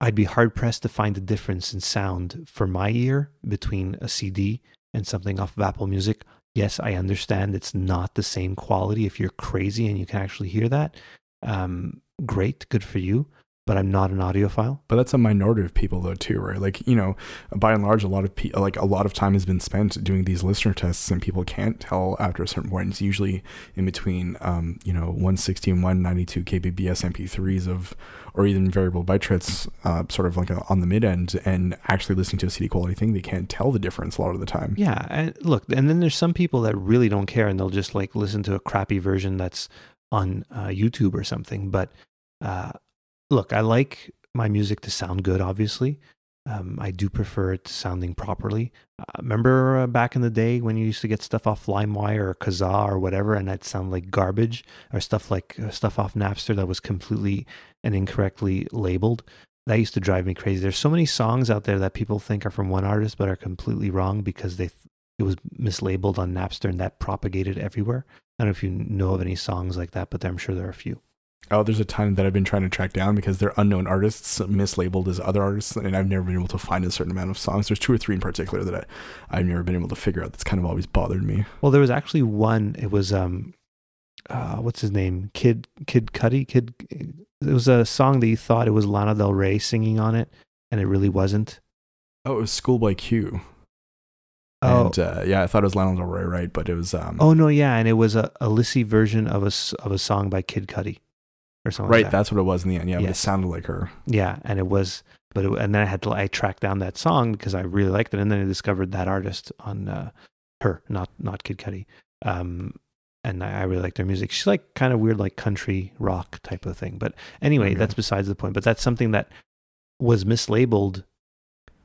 S2: I'd be hard pressed to find a difference in sound for my ear between a CD and something off of Apple Music. Yes, I understand it's not the same quality if you're crazy and you can actually hear that. Um, great, good for you. But I'm not an audiophile.
S1: But that's a minority of people though too, right? Like, you know, by and large a lot of pe- like a lot of time has been spent doing these listener tests and people can't tell after a certain point. It's usually in between um, you know, 160 and 192 kbps MP3s of or even variable byte rates uh, sort of like a, on the mid end and actually listening to a CD quality thing, they can't tell the difference a lot of the time.
S2: Yeah, and look, and then there's some people that really don't care and they'll just like listen to a crappy version that's on uh, YouTube or something. But uh, look, I like my music to sound good. Obviously, um, I do prefer it sounding properly. Uh, remember uh, back in the day when you used to get stuff off LimeWire or Kazaa or whatever, and that sound like garbage, or stuff like uh, stuff off Napster that was completely and incorrectly labeled. That used to drive me crazy. There's so many songs out there that people think are from one artist but are completely wrong because they th- it was mislabeled on Napster and that propagated everywhere. I don't know if you know of any songs like that, but I'm sure there are a few.
S1: Oh, there's a ton that I've been trying to track down because they're unknown artists, mislabeled as other artists, and I've never been able to find a certain amount of songs. There's two or three in particular that I, I've never been able to figure out. That's kind of always bothered me.
S2: Well, there was actually one. It was um, uh, what's his name? Kid Kid Cudi. Kid. It was a song that you thought it was Lana Del Rey singing on it, and it really wasn't.
S1: Oh, it was Schoolboy Q.
S2: Oh,
S1: And uh, yeah, I thought it was Lana Del Rey, right? But it was um,
S2: oh no, yeah, and it was a, a Lissy version of a of a song by Kid Cudi, or something.
S1: right.
S2: like that.
S1: That's what it was in the end. Yeah, but it sounded like her.
S2: Yeah, and it was, but it, and then I had to I tracked down that song because I really liked it, and then I discovered that artist on uh, her, not not Kid Cudi. Um, and I, I really like their music. She's like kind of weird, like country rock type of thing. But anyway,
S1: Okay.
S2: that's besides the point. But that's something that was mislabeled.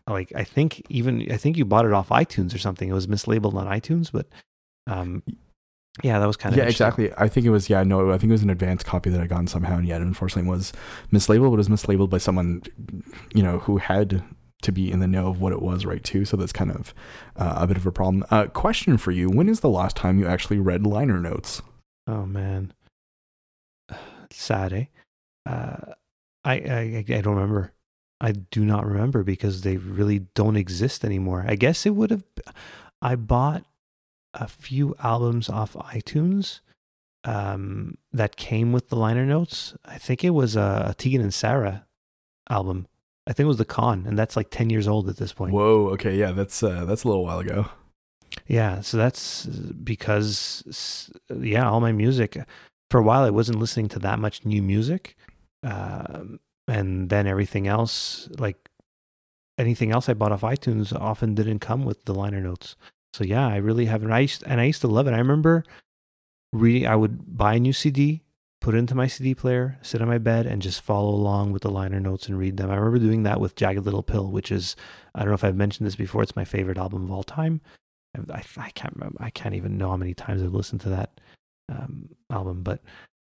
S2: Like I think even I think you bought it off iTunes or something. It was mislabeled on iTunes, but um, yeah, that was kind of
S1: yeah, exactly. I think it was. Yeah, no, I think it was an advanced copy that I got somehow, and yet unfortunately was mislabeled. But it was mislabeled by someone, you know, who had to be in the know of what it was, right? Too. So that's kind of uh, a bit of a problem. Uh, question for you: When is the last time you actually read liner notes?
S2: Oh man, sad, eh? Uh, I, I I don't remember. I do not remember because they really don't exist anymore. I guess it would have. I bought a few albums off iTunes um, that came with the liner notes. I think it was a, a Tegan and Sara album. I think it was the Con, and that's like ten years old at this point.
S1: Whoa. Okay. Yeah, that's uh, that's a little while ago.
S2: Yeah, so that's because yeah, all my music for a while I wasn't listening to that much new music, um, and then everything else like anything else I bought off iTunes often didn't come with the liner notes. So yeah, I really haven't. I used and I used to love it. I remember reading. I would buy a new CD, put it into my CD player, sit on my bed, and just follow along with the liner notes and read them. I remember doing that with Jagged Little Pill, which is I don't know if I've mentioned this before. It's my favorite album of all time. I, I, can't remember. I can't even know how many times I've listened to that um, album, but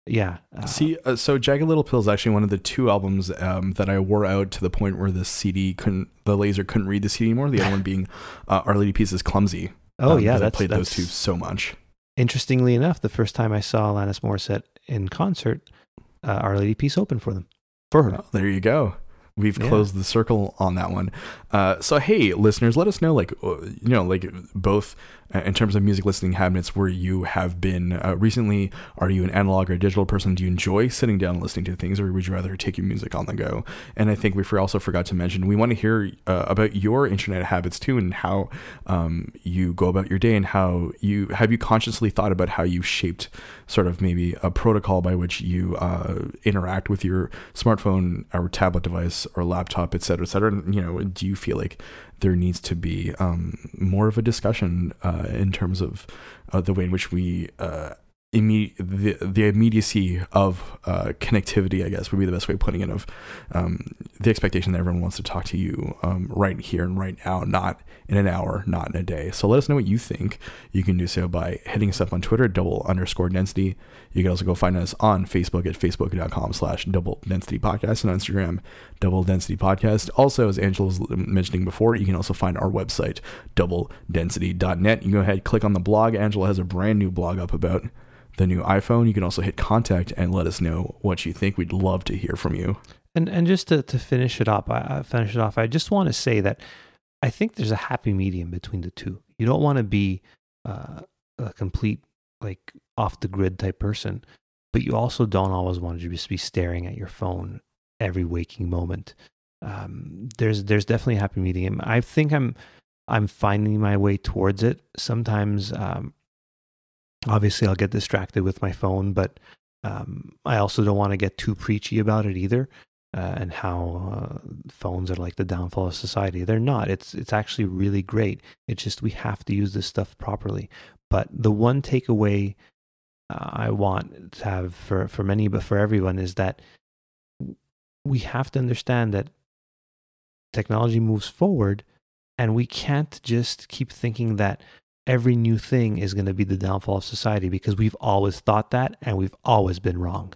S2: yeah. Uh,
S1: See, uh, so Jagged Little Pill is actually one of the two albums um, that I wore out to the point where the CD couldn't, the laser couldn't read the CD anymore. The other one being uh, Our Lady Peace is Clumsy.
S2: oh
S1: um,
S2: yeah,
S1: because I
S2: that's
S1: played those two so much.
S2: Interestingly enough, the first time I saw Alanis Morissette in concert, uh, Our Lady Peace opened for them, for her.
S1: Well, there you go. We've
S2: Yeah.
S1: closed the circle on that one. Uh, so hey, listeners, let us know, like, uh, you know, like both in terms of music listening habits where you have been uh, recently. Are you an analog or digital person? Do you enjoy sitting down and listening to things, or would you rather take your music on the go? And I think we also forgot to mention we want to hear uh, about your internet habits too, and how um, you go about your day, and how you have you consciously thought about how you shaped sort of maybe a protocol by which you uh, interact with your smartphone or tablet device or laptop, et cetera, et cetera. And, you know, do you feel like there needs to be um, more of a discussion uh, in terms of uh, the way in which we uh, imme- the the immediacy of uh, connectivity, I guess, would be the best way of putting it. Of um, the expectation that everyone wants to talk to you um, right here and right now, not in an hour, not in a day. So let us know what you think. You can do so by hitting us up on Twitter, double underscore density. You can also go find us on Facebook at facebook.com slash double density podcast and on Instagram, double density podcast. Also, as Angela was mentioning before, you can also find our website, double doubledensity.net. You can go ahead, click on the blog. Angela has a brand new blog up about the new iPhone. You can also hit contact and let us know what you think. We'd love to hear from you.
S2: And and just to, to finish it up, I, finish it off. I just want to say that I think there's a happy medium between the two. You don't want to be uh, a complete like off the grid type person, but you also don't always want to just be staring at your phone every waking moment. Um, there's there's definitely a happy medium. I think I'm I'm finding my way towards it. Sometimes um, obviously I'll get distracted with my phone, but um, I also don't want to get too preachy about it either. Uh, and how uh, phones are like the downfall of society. They're not. It's it's actually really great. It's just we have to use this stuff properly. But the one takeaway uh, I want to have for for many, but for everyone, is that we have to understand that technology moves forward, and we can't just keep thinking that every new thing is going to be the downfall of society because we've always thought that and we've always been wrong.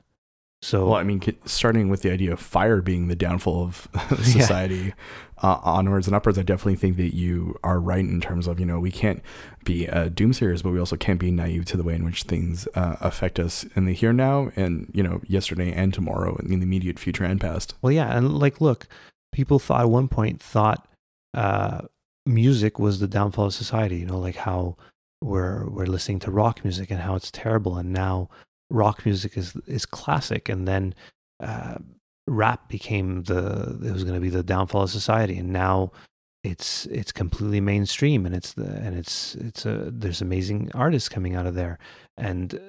S2: So,
S1: well, I mean, starting with the idea of fire being the downfall of society yeah. uh, onwards and upwards, I definitely think that you are right in terms of, you know, we can't be uh, doomsayers, but we also can't be naive to the way in which things uh, affect us in the here now and, you know, yesterday and tomorrow in the immediate future and past.
S2: Well, yeah. And like, look, people thought at one point thought uh, music was the downfall of society. You know, like how we're we're listening to rock music and how it's terrible, and now rock music is is classic, and then uh, rap became the it was going to be the downfall of society, and now it's it's completely mainstream, and it's the and it's it's a there's amazing artists coming out of there, and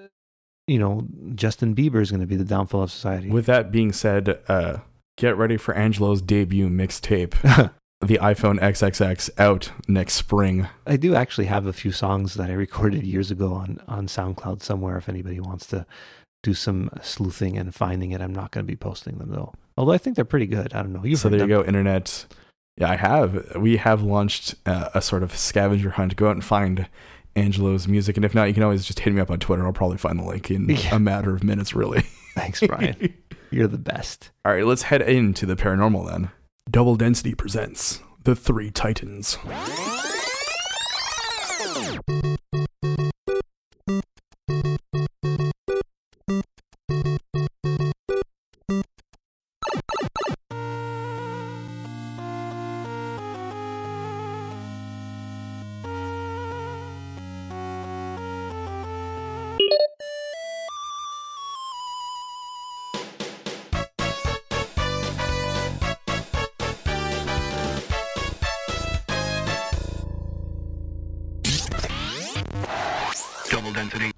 S2: you know Justin Bieber is going to be the downfall of society.
S1: With that being said, uh, get ready for Angelo's debut mixtape. the iPhone XXX out next spring.
S2: I do actually have a few songs that I recorded years ago on on SoundCloud somewhere. If anybody wants to do some sleuthing and finding it, I'm not going to be posting them though. Although I think they're pretty good. I don't know.
S1: You've so there them. you go, internet. Yeah, I have. We have launched uh, a sort of scavenger hunt. Go out and find Angelo's music, and if not, you can always just hit me up on Twitter. I'll probably find the link in yeah. a matter of minutes. Really.
S2: Thanks, Brian. You're the best.
S1: All right, let's head into the paranormal then. Double Density presents The Three Titans.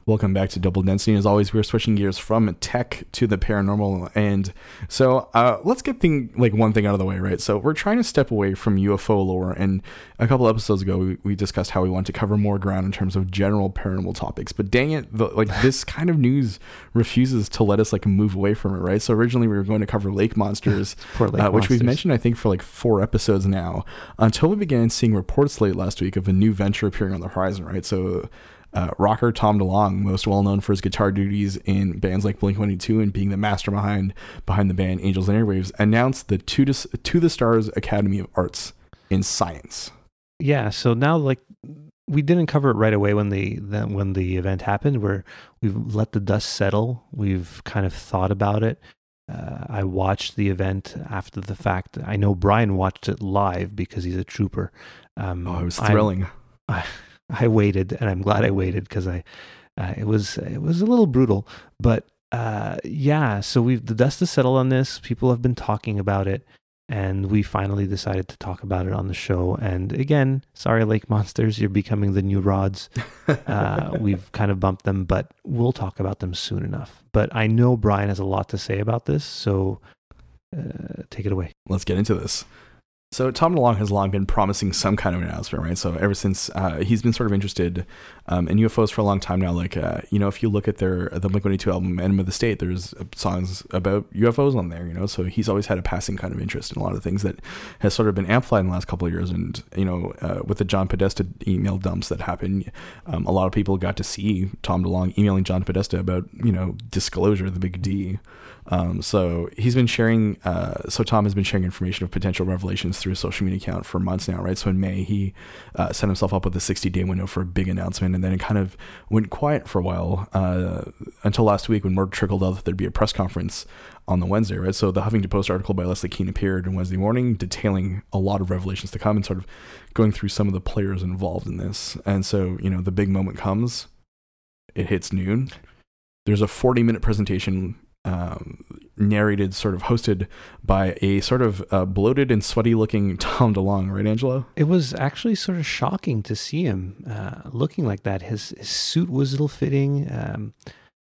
S1: Welcome back to Double Density. As always, we're switching gears from tech to the paranormal, and so uh, let's get thing like one thing out of the way, right? So we're trying to step away from UFO lore, and a couple episodes ago, we, we discussed how we want to cover more ground in terms of general paranormal topics. But dang it, the, like this kind of news refuses to let us like move away from it, right? So originally we were going to cover lake monsters, lake uh, which we've mentioned I think for like four episodes now, until we began seeing reports late last week of a new venture appearing on the horizon, right? So uh, rocker Tom DeLonge, most well known for his guitar duties in bands like Blink 182 and being the mastermind behind the band Angels and Airwaves, announced the To, the to the Stars Academy of Arts and Science.
S2: Yeah, so now like we didn't cover it right away when the, the when the event happened. Where we've let the dust settle. We've kind of thought about it. Uh, I watched the event after the fact. I know Brian watched it live because he's a trooper.
S1: Um, oh, it was thrilling.
S2: I, I waited, and I'm glad I waited because I uh, it was it was a little brutal, but uh, yeah. So we've the dust has settled on this. People have been talking about it, and we finally decided to talk about it on the show. And again, sorry, Lake Monsters, you're becoming the new rods. Uh, we've kind of bumped them, but we'll talk about them soon enough. But I know Brian has a lot to say about this, so uh, take it away.
S1: Let's get into this. So Tom DeLonge has long been promising some kind of announcement, right? So ever since uh, he's been sort of interested um, in UFOs for a long time now. Like, uh, you know, if you look at their the Blink One Eighty Two album "Enema of the State," there's songs about UFOs on there. You know, so he's always had a passing kind of interest in a lot of things that has sort of been amplified in the last couple of years. And you know, uh, with the John Podesta email dumps that happened, um, a lot of people got to see Tom DeLonge emailing John Podesta about you know disclosure, the big D. Um, so he's been sharing. Uh, so Tom has been sharing information of potential revelations through a social media account for months now, right? So in May, he uh, set himself up with a 60 day window for a big announcement, and then it kind of went quiet for a while uh, until last week when word trickled out that there'd be a press conference on the Wednesday, right? So the Huffington Post article by Leslie Kean appeared on Wednesday morning, detailing a lot of revelations to come and sort of going through some of the players involved in this. And so you know the big moment comes. It hits noon. There's a 40 minute presentation um, narrated, sort of hosted by a sort of uh, bloated and sweaty looking Tom DeLonge, right, Angelo?
S2: It was actually sort of shocking to see him uh, looking like that. His, his suit was ill fitting. Um,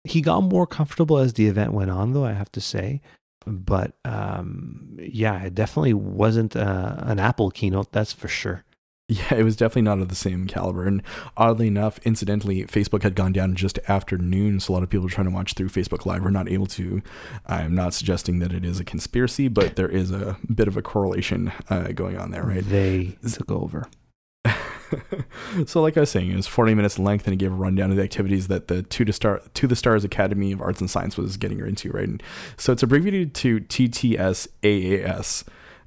S2: he got more comfortable as the event went on, though, I have to say. But um, yeah, it definitely wasn't uh, an Apple keynote, that's for sure.
S1: Yeah, it was definitely not of the same caliber. And oddly enough, incidentally, Facebook had gone down just after noon, so a lot of people trying to watch through Facebook Live were not able to. I'm not suggesting that it is a conspiracy, but there is a bit of a correlation uh, going on there, right?
S2: They took over.
S1: so, like I was saying, it was 40 minutes in length, and it gave a rundown of the activities that the Two To Star To the Stars Academy of Arts and Science was getting her into, right? And so it's abbreviated to TTSAAS.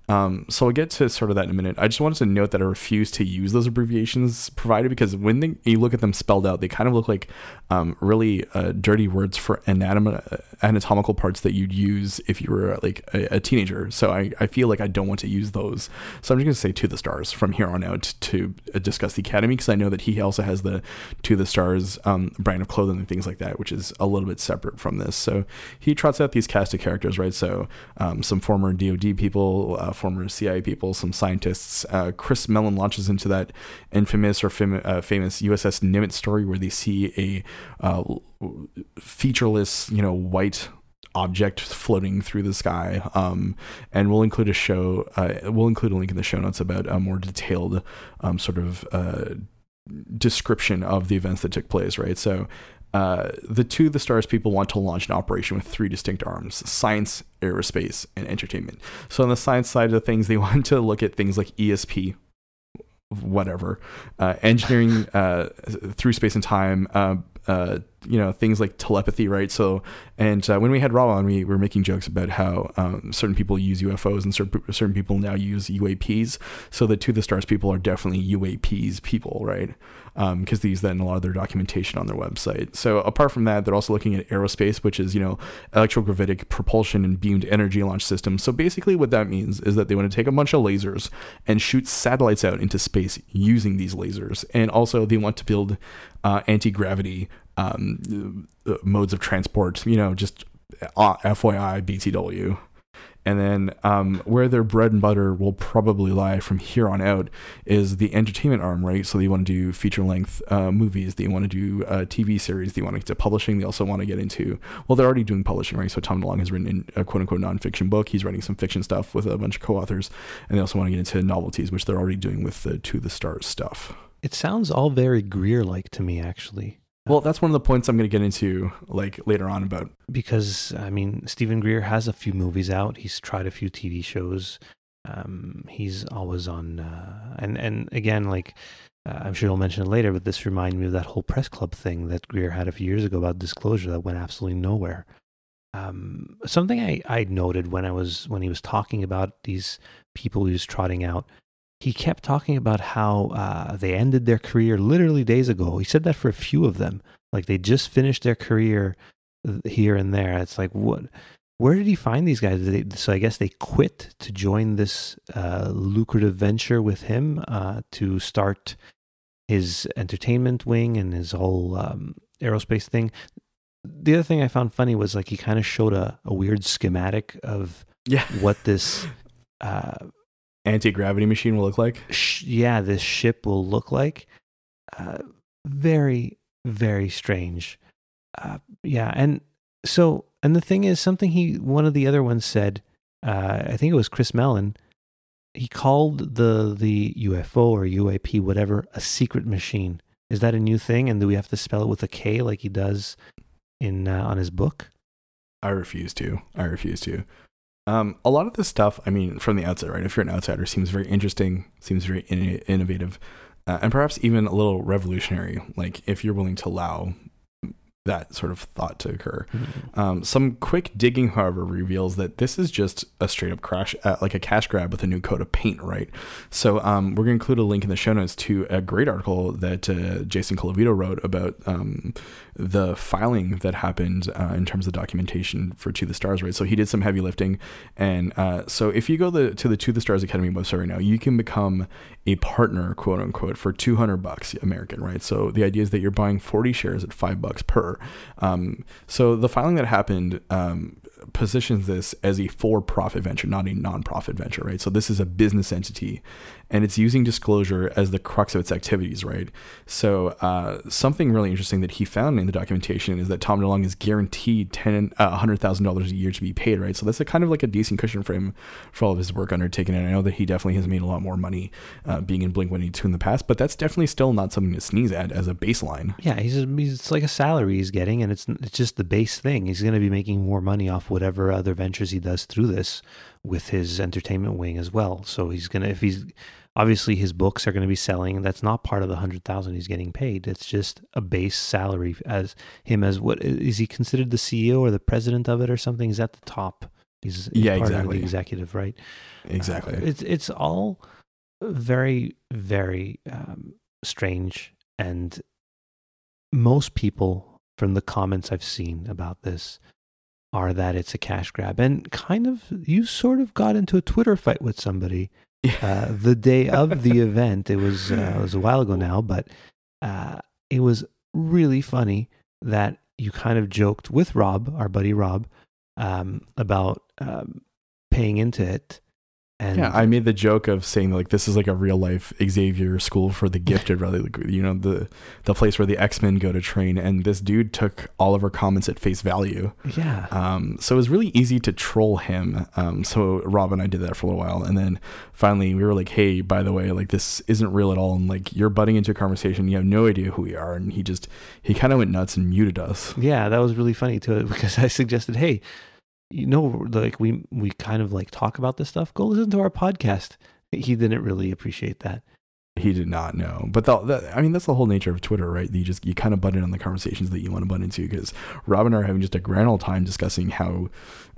S1: Um, so I'll get to sort of that in a minute. I just wanted to note that I refuse to use those abbreviations provided because when they, you look at them spelled out, they kind of look like um, really uh, dirty words for anatom- anatomical parts that you'd use if you were like a, a, teenager. So I, I feel like I don't want to use those. So I'm just going to say to the stars from here on out to uh, discuss the academy because I know that he also has the to the stars um, brand of clothing and things like that, which is a little bit separate from this. So he trots out these cast of characters, right? So um, some former DoD people. Uh, former CIA people, some scientists. Uh, Chris Mellon launches into that infamous or fam- uh, famous USS Nimitz story where they see a uh, featureless, you know, white object floating through the sky. Um, and we'll include a show. Uh, we'll include a link in the show notes about a more detailed um, sort of uh, description of the events that took place. Right. So uh, the To the Stars people want to launch an operation with three distinct arms science, aerospace, and entertainment. So, on the science side of things, they want to look at things like ESP, whatever, uh, engineering uh, through space and time, uh, uh, you know things like telepathy, right? So, and uh, when we had Rob on, we were making jokes about how um, certain people use UFOs and certain certain people now use UAPs. So the to the stars people are definitely UAPs people, right? Because um, they use that in a lot of their documentation on their website. So apart from that, they're also looking at aerospace, which is you know electrogravitic propulsion and beamed energy launch systems. So basically, what that means is that they want to take a bunch of lasers and shoot satellites out into space using these lasers, and also they want to build uh, anti gravity um, uh, modes of transport. You know, just uh, FYI, BTW. And then um, where their bread and butter will probably lie from here on out is the entertainment arm, right? So they want to do feature length uh, movies, they want to do uh, TV series, they want to get to publishing, they also want to get into, well, they're already doing publishing, right? So Tom DeLonge has written a quote unquote nonfiction book. He's writing some fiction stuff with a bunch of co authors. And they also want to get into novelties, which they're already doing with the To the Stars stuff.
S2: It sounds all very Greer like to me, actually.
S1: Well, that's one of the points I'm going to get into like later on about
S2: because I mean Steven Greer has a few movies out. He's tried a few TV shows. Um, he's always on, uh, and and again, like uh, I'm sure he'll mention it later, but this reminded me of that whole press club thing that Greer had a few years ago about disclosure that went absolutely nowhere. Um, something I I noted when I was when he was talking about these people he was trotting out he kept talking about how uh, they ended their career literally days ago. He said that for a few of them, like they just finished their career here and there. It's like what? Where did he find these guys? They, so I guess they quit to join this uh, lucrative venture with him uh, to start his entertainment wing and his whole um, aerospace thing. The other thing I found funny was like he kind of showed a, a weird schematic of
S1: Yeah.
S2: what this uh,
S1: Anti gravity machine will look like.
S2: sh- yeah, this ship will look like. Uh, very, very strange. Uh, yeah, and so, and the thing is, something he, one of the other ones said, uh, I think it was Chris Mellon. He called the the UFO or UAP, whatever, a secret machine. Is that a new thing? And do we have to spell it with a K like he does in uh, on his book?
S1: I refuse to. I refuse to. Um, a lot of this stuff, I mean, from the outside, right? If you're an outsider, seems very interesting, seems very in- innovative, uh, and perhaps even a little revolutionary. Like if you're willing to allow that sort of thought to occur. Um, some quick digging, however, reveals that this is just a straight up crash, uh, like a cash grab with a new coat of paint, right? So um, we're going to include a link in the show notes to a great article that uh, Jason Colavito wrote about um, the filing that happened uh, in terms of documentation for To the Stars, right? So he did some heavy lifting, and uh, so if you go the, to the To the Stars Academy website right now, you can become a partner, quote unquote, for 200 bucks American, right? So the idea is that you're buying 40 shares at five bucks per. Um, so the filing that happened um, positions this as a for-profit venture, not a non-profit venture, right? So this is a business entity, and it's using disclosure as the crux of its activities, right? So uh, something really interesting that he found in the documentation is that Tom DeLonge is guaranteed ten uh, hundred thousand dollars a year to be paid, right? So that's a kind of like a decent cushion for him for all of his work undertaken. And I know that he definitely has made a lot more money uh, being in Blink One Eighty Two in the past, but that's definitely still not something to sneeze at as a baseline.
S2: Yeah, he's, he's it's like a salary he's getting, and it's it's just the base thing. He's going to be making more money off whatever other ventures he does through this with his entertainment wing as well. So he's gonna if he's obviously his books are going to be selling. That's not part of the hundred thousand he's getting paid. It's just a base salary as him as what is he considered the CEO or the president of it or something? He's at the top. He's,
S1: Yeah,
S2: part of
S1: exactly.
S2: the executive, right?
S1: Exactly.
S2: Uh, it's it's all very very um, strange, and most people from the comments I've seen about this are that it's a cash grab, and kind of you sort of got into a Twitter fight with somebody uh, the day of the event. It was uh, it was a while ago now, but uh, it was really funny that you kind of joked with Rob, our buddy Rob, um, about um, paying into it. And
S1: yeah, I made the joke of saying like this is like a real life Xavier school for the gifted, rather like, you know the the place where the X Men go to train, and this dude took all of our comments at face value.
S2: yeah,
S1: Um, so it was really easy to troll him. Um, so Rob and I did that for a little while, and then finally we were like, "Hey, by the way, like this isn't real at all, and like you're butting into a conversation. You have no idea who we are." And he just he kind of went nuts and muted us.
S2: yeah, that was really funny too because I suggested, hey, you know, like we we kind of like talk about this stuff. Go listen to our podcast. He didn't really appreciate that.
S1: He did not know, but the, the, I mean that's the whole nature of Twitter, right? You just you kind of butt in on the conversations that you want to butt into because Rob and I are having just a grand old time discussing how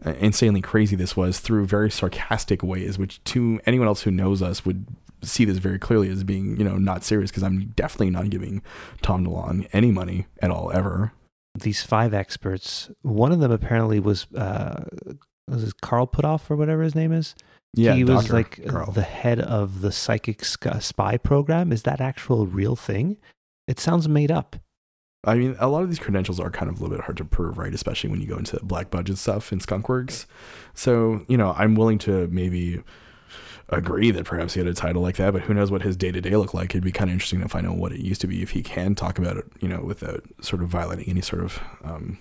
S1: uh, insanely crazy this was through very sarcastic ways, which to anyone else who knows us would see this very clearly as being you know not serious because I'm definitely not giving Tom DeLonge any money at all ever.
S2: These five experts, one of them apparently was uh, was Carl Puthoff or whatever his name is.
S1: Yeah,
S2: he was like
S1: Carl.
S2: the head of the psychic spy program. Is that actual real thing? It sounds made up.
S1: I mean, a lot of these credentials are kind of a little bit hard to prove, right? Especially when you go into black budget stuff in Skunkworks. So, you know, I'm willing to maybe agree that perhaps he had a title like that, but who knows what his day to day looked like? It'd be kind of interesting to find out what it used to be if he can talk about it, you know, without sort of violating any sort of um,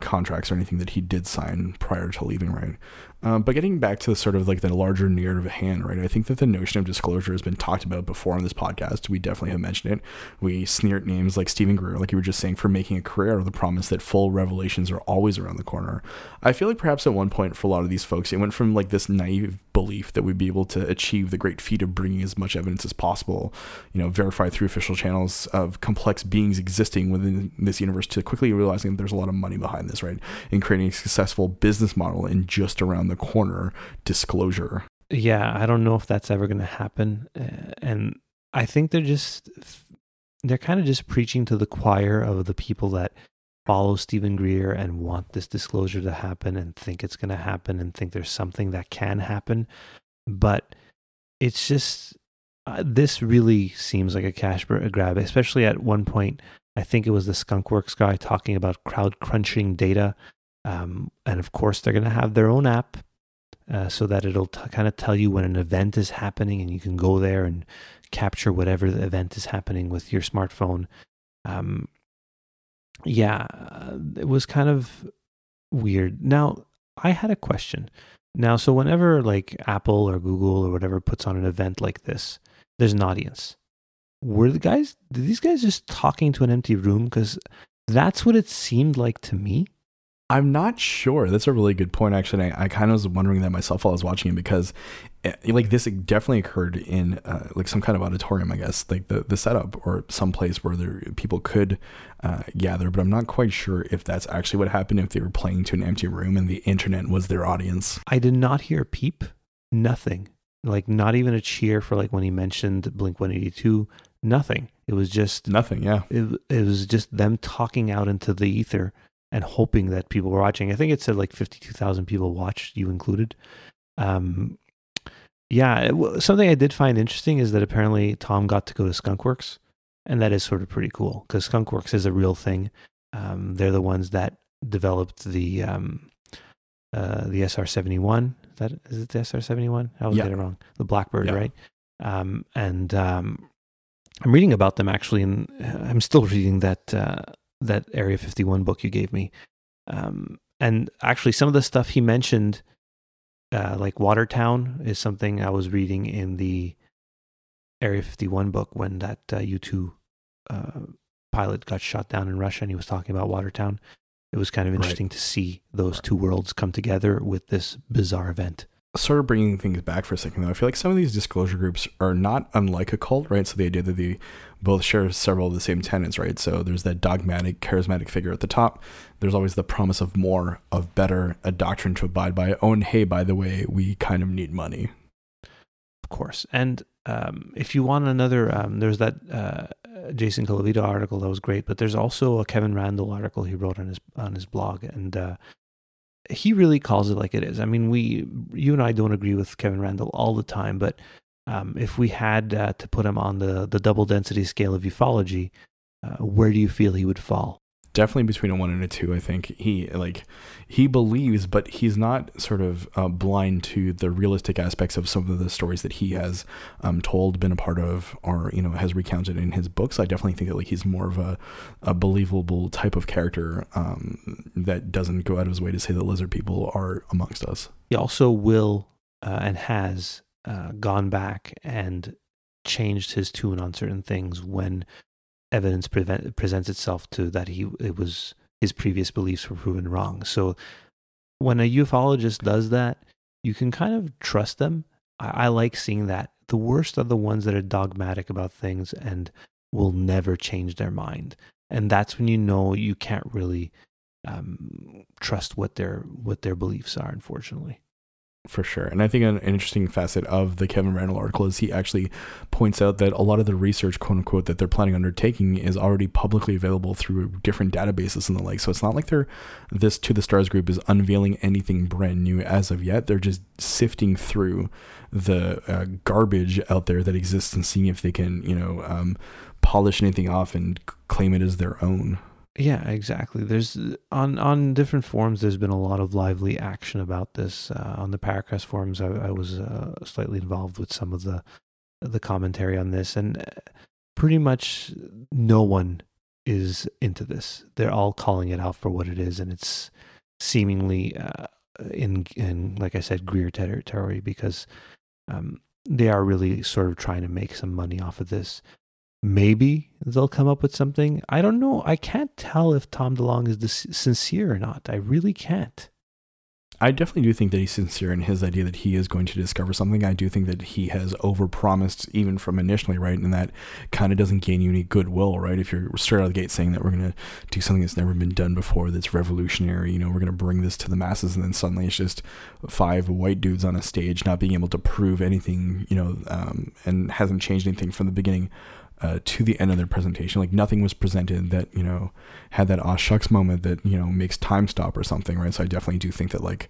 S1: contracts or anything that he did sign prior to leaving, right? Um, but getting back to the sort of like the larger narrative at hand, right? I think that the notion of disclosure has been talked about before on this podcast. We definitely have mentioned it. We sneer at names like Steven Greer, like you were just saying, for making a career out of the promise that full revelations are always around the corner. I feel like perhaps at one point for a lot of these folks, it went from like this naive belief that we'd be able to achieve the great feat of bringing as much evidence as possible, you know, verified through official channels of complex beings existing within this universe to quickly realizing there's a lot of money behind this, right? In creating a successful business model in just around the corner disclosure.
S2: Yeah, I don't know if that's ever going to happen. Uh, and I think they're just, they're kind of just preaching to the choir of the people that follow Steven Greer and want this disclosure to happen and think it's going to happen and think there's something that can happen. But it's just, uh, this really seems like a cash grab, especially at one point. I think it was the Skunkworks guy talking about crowd crunching data. Um, and of course, they're going to have their own app uh, so that it'll t- kind of tell you when an event is happening and you can go there and capture whatever the event is happening with your smartphone. Um, yeah, uh, it was kind of weird. Now, I had a question. Now, so whenever like Apple or Google or whatever puts on an event like this, there's an audience. Were the guys, did these guys just talking to an empty room? Because that's what it seemed like to me.
S1: I'm not sure. That's a really good point, actually. I, I kind of was wondering that myself while I was watching it because, eh, like, this definitely occurred in uh, like some kind of auditorium, I guess, like the, the setup or some place where there people could uh, gather. But I'm not quite sure if that's actually what happened. If they were playing to an empty room and the internet was their audience.
S2: I did not hear a peep. Nothing. Like not even a cheer for like when he mentioned Blink 182. Nothing. It was just
S1: nothing. Yeah.
S2: It, it was just them talking out into the ether and hoping that people were watching. I think it said like 52,000 people watched, you included. Um, yeah, it, something I did find interesting is that apparently Tom got to go to Skunkworks, and that is sort of pretty cool because Skunkworks is a real thing. Um, they're the ones that developed the um, uh, the SR seventy one. That is it. The SR seventy one. I was yeah. get it wrong. The Blackbird, yeah. right? Um, and um, I'm reading about them actually, and I'm still reading that uh, that Area 51 book you gave me. Um, and actually, some of the stuff he mentioned, uh, like Watertown, is something I was reading in the Area 51 book when that uh, U 2 uh, pilot got shot down in Russia and he was talking about Watertown. It was kind of interesting right. to see those two worlds come together with this bizarre event
S1: sort of bringing things back for a second though, I feel like some of these disclosure groups are not unlike a cult, right? So the idea that they both share several of the same tenets, right? So there's that dogmatic, charismatic figure at the top. There's always the promise of more, of better, a doctrine to abide by. Oh, and hey, by the way, we kind of need money.
S2: Of course. And um, if you want another, um, there's that uh, Jason Colavito article that was great, but there's also a Kevin Randle article he wrote on his on his blog, and uh, he really calls it like it is. I mean, we, you and I don't agree with Kevin Randle all the time, but um, if we had uh, to put him on the the double density scale of ufology, uh, where do you feel he would fall?
S1: Definitely between a one and a two. I think he like he believes, but he's not sort of uh, blind to the realistic aspects of some of the stories that he has um, told, been a part of, or you know has recounted in his books. I definitely think that like he's more of a, a believable type of character um, that doesn't go out of his way to say that lizard people are amongst us.
S2: He also will uh, and has uh, gone back and changed his tune on certain things when evidence prevent, presents itself to that he it was his previous beliefs were proven wrong. So when a ufologist does that, you can kind of trust them. I, I like seeing that. The worst are the ones that are dogmatic about things and will never change their mind. And that's when you know you can't really um, trust what their what their beliefs are. Unfortunately
S1: for sure. And I think an, interesting facet of the Kevin Randle article is he actually points out that a lot of the research, quote unquote, that they're planning undertaking is already publicly available through different databases and the like. So it's not like they're this to the stars group is unveiling anything brand new as of yet. They're just sifting through the uh, garbage out there that exists and seeing if they can, you know, um, polish anything off and claim it as their own.
S2: Yeah, exactly. There's on on different forums. There's been a lot of lively action about this. Uh, on the Paracast forums, I, I was uh, slightly involved with some of the the commentary on this, and uh, pretty much no one is into this. They're all calling it out for what it is, and it's seemingly uh, in in like I said, Greer territory because um, they are really sort of trying to make some money off of this maybe they'll come up with something. I don't know. I can't tell if Tom DeLonge is sincere or not. I really can't.
S1: I definitely do think that he's sincere in his idea that he is going to discover something. I do think that he has overpromised even from initially, right? And that kind of doesn't gain you any goodwill, right? If you're straight out of the gate saying that we're going to do something that's never been done before, that's revolutionary, you know, we're going to bring this to the masses, and then suddenly it's just five white dudes on a stage not being able to prove anything, you know, um, and hasn't changed anything from the beginning uh, to the end of their presentation. Like nothing was presented that you know had that aw shucks moment that you know makes time stop or something, right? So I definitely do think that like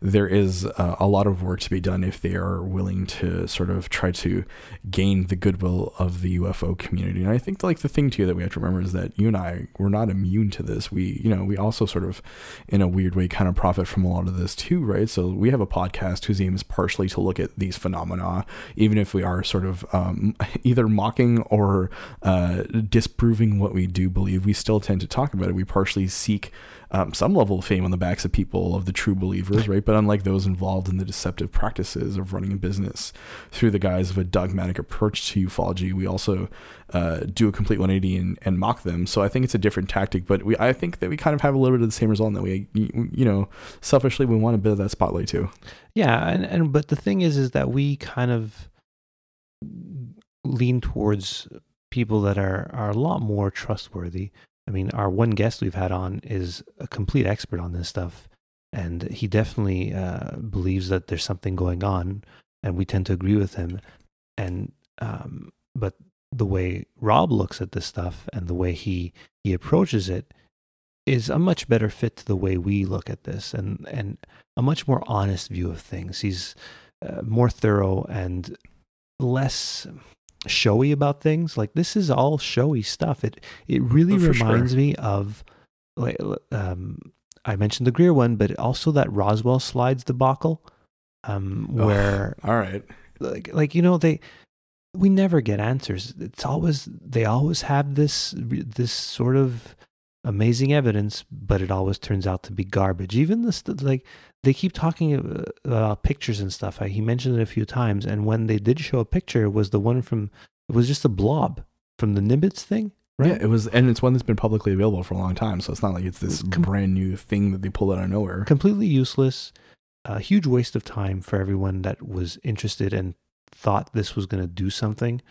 S1: there is uh, a lot of work to be done if they are willing to sort of try to gain the goodwill of the UFO community. And I think like the thing too that we have to remember is that you and I we're not immune to this. We you know we also sort of in a weird way kind of profit from a lot of this too, right? So we have a podcast whose aim is partially to look at these phenomena, even if we are sort of um, either mocking or uh, disproving what we do believe. We still tend to talk about it. We partially seek um, some level of fame on the backs of people of the true believers, right? But unlike those involved in the deceptive practices of running a business through the guise of a dogmatic approach to ufology, we also uh, do a complete 180 and, and mock them. So I think it's a different tactic, but we I think that we kind of have a little bit of the same result in that we, you know, selfishly we want a bit of that spotlight too.
S2: Yeah, and and but the thing is, is that we kind of lean towards people that are are a lot more trustworthy. I mean, our one guest we've had on is a complete expert on this stuff, and he definitely uh, believes that there's something going on, and we tend to agree with him. And um, but the way Rob looks at this stuff and the way he he approaches it is a much better fit to the way we look at this, and and a much more honest view of things. He's uh, more thorough and less showy about things. Like this is all showy stuff. It it really
S1: Oh, for
S2: reminds
S1: sure.
S2: me of like um I mentioned the Greer one, but also that Roswell slides debacle, um, where
S1: All right.
S2: like like you know they we never get answers. It's always they always have this this sort of amazing evidence, but it always turns out to be garbage. Even the st- like they keep talking uh, about pictures and stuff. He mentioned it a few times, and when they did show a picture, it was the one from it was just a blob from the Nimitz thing, right?
S1: Yeah, it was, and it's one that's been publicly available for a long time. So it's not like it's this
S2: Com-
S1: brand new thing that they pulled out of nowhere.
S2: completely useless, a huge waste of time for everyone that was interested and thought this was going to do something.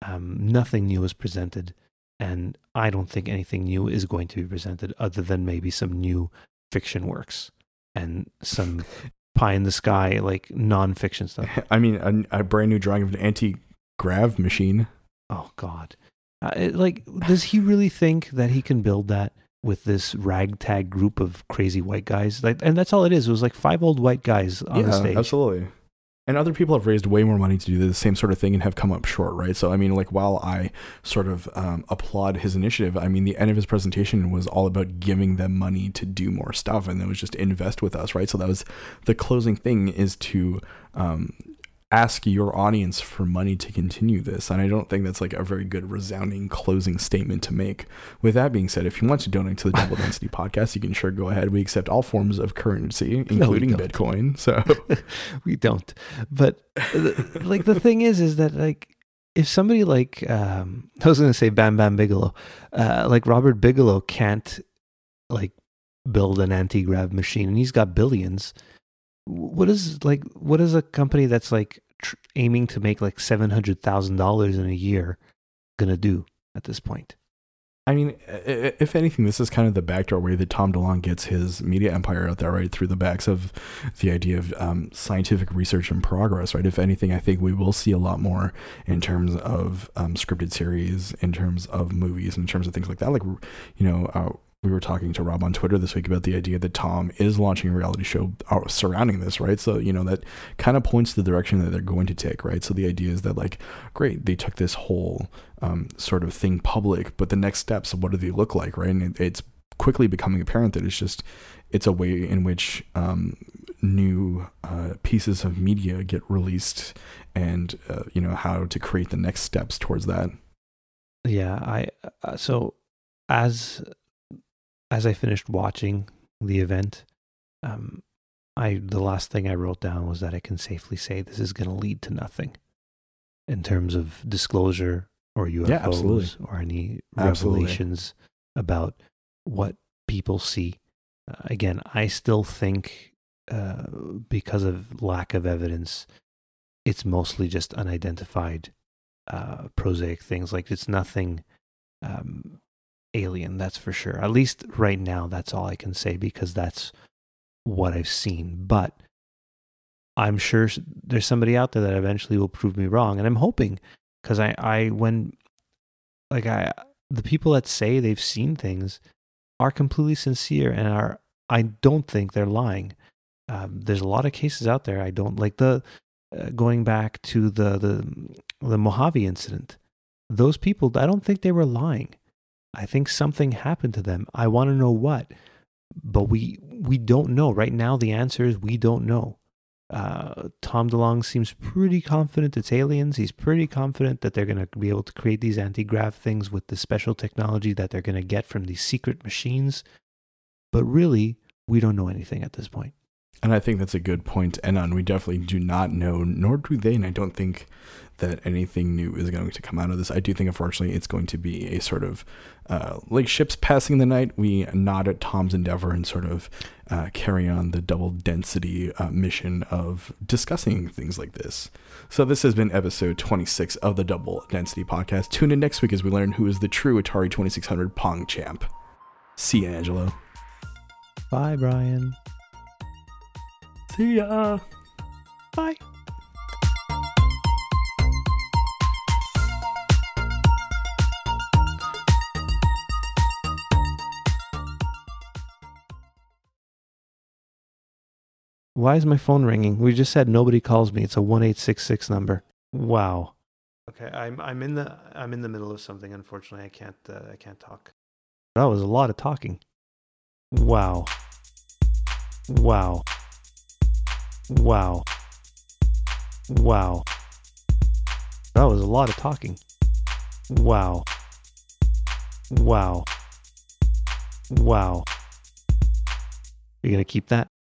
S2: Um, nothing new was presented, and I don't think anything new is going to be presented other than maybe some new fiction works and some pie in the sky like non-fiction stuff.
S1: I mean, a, a brand new drawing of an anti-grav machine.
S2: Oh God, uh, like does he really think that he can build that? With this ragtag group of crazy white guys, like, and that's all it is. It was like five old white guys on the stage.
S1: absolutely. And other people have raised way more money to do the same sort of thing and have come up short, right? So, I mean, like, while I sort of um, applaud his initiative, I mean, the end of his presentation was all about giving them money to do more stuff, and it was just invest with us, right? So that was the closing thing is to um, ask your audience for money to continue this, and I don't think that's like a very good resounding closing statement to make. With that being said, if you want to donate to the Double Density Podcast, you can sure go ahead. We accept all forms of currency, including
S2: don't.
S1: Bitcoin. So.
S2: we don't but like the thing is is that like if somebody like um i was gonna say bam bam bigelow uh like robert bigelow can't like build an anti-grav machine and he's got billions what is like what is a company that's like tr- aiming to make like $700000 in a year gonna do at this point
S1: I mean, if anything, this is kind of the backdoor way that Tom DeLonge gets his media empire out there, right? Through the backs of the idea of um, scientific research and progress, right? If anything, I think we will see a lot more in terms of um, scripted series, in terms of movies, in terms of things like that. Like, you know, uh, we were talking to Rob on Twitter this week about the idea that Tom is launching a reality show surrounding this, right? So, you know, that kind of points to the direction that they're going to take, right? So the idea is that, like, great, they took this whole um, sort of thing public, but the next steps, what do they look like, right? And it, it's quickly becoming apparent that it's just, it's a way in which um, new uh, pieces of media get released and, uh, you know, how to create the next steps towards that.
S2: Yeah, I uh, so as as I finished watching the event, um, I the last thing I wrote down was that I can safely say this is going to lead to nothing in terms of disclosure or UFOs
S1: absolutely.
S2: or any
S1: Absolutely.
S2: revelations about what people see. Uh, again, I still think uh, because of lack of evidence, it's mostly just unidentified uh, prosaic things. Like it's nothing um, alien, that's for sure. At least right now, that's all I can say because that's what I've seen. But I'm sure there's somebody out there that eventually will prove me wrong, and I'm hoping because I, I when like I the people that say they've seen things are completely sincere and are I don't think they're lying. Um, there's a lot of cases out there. I don't like the uh, going back to the the the Mojave incident. Those people, I don't think they were lying. I think something happened to them. I want to know what, but we we don't know right now. The answer is we don't know. Uh, Tom DeLonge seems pretty confident it's aliens. He's pretty confident that they're going to be able to create these anti grav things with the special technology that they're going to get from these secret machines. But really, we don't know anything at this point.
S1: And I think that's a good point, Enon. We definitely do not know, nor do they, and I don't think that anything new is going to come out of this. I do think, unfortunately, it's going to be a sort of uh, like ships passing the night. We nod at Tom's endeavor and sort of uh, carry on the double density uh, mission of discussing things like this. So, this has been episode 26 of the Double Density podcast. Tune in next week as we learn who is the true Atari 2600 Pong champ. See you, Angelo.
S2: Bye, Brian.
S1: See ya.
S2: Bye. Why is my phone ringing? We just said nobody calls me. It's a one eight six six number. Wow. Okay, I'm I'm in the I'm in the middle of something. Unfortunately, I can't uh, I can't talk. That was a lot of talking. Wow. Wow. Wow. Wow. That was a lot of talking. Wow. Wow. Wow. You're going to keep that?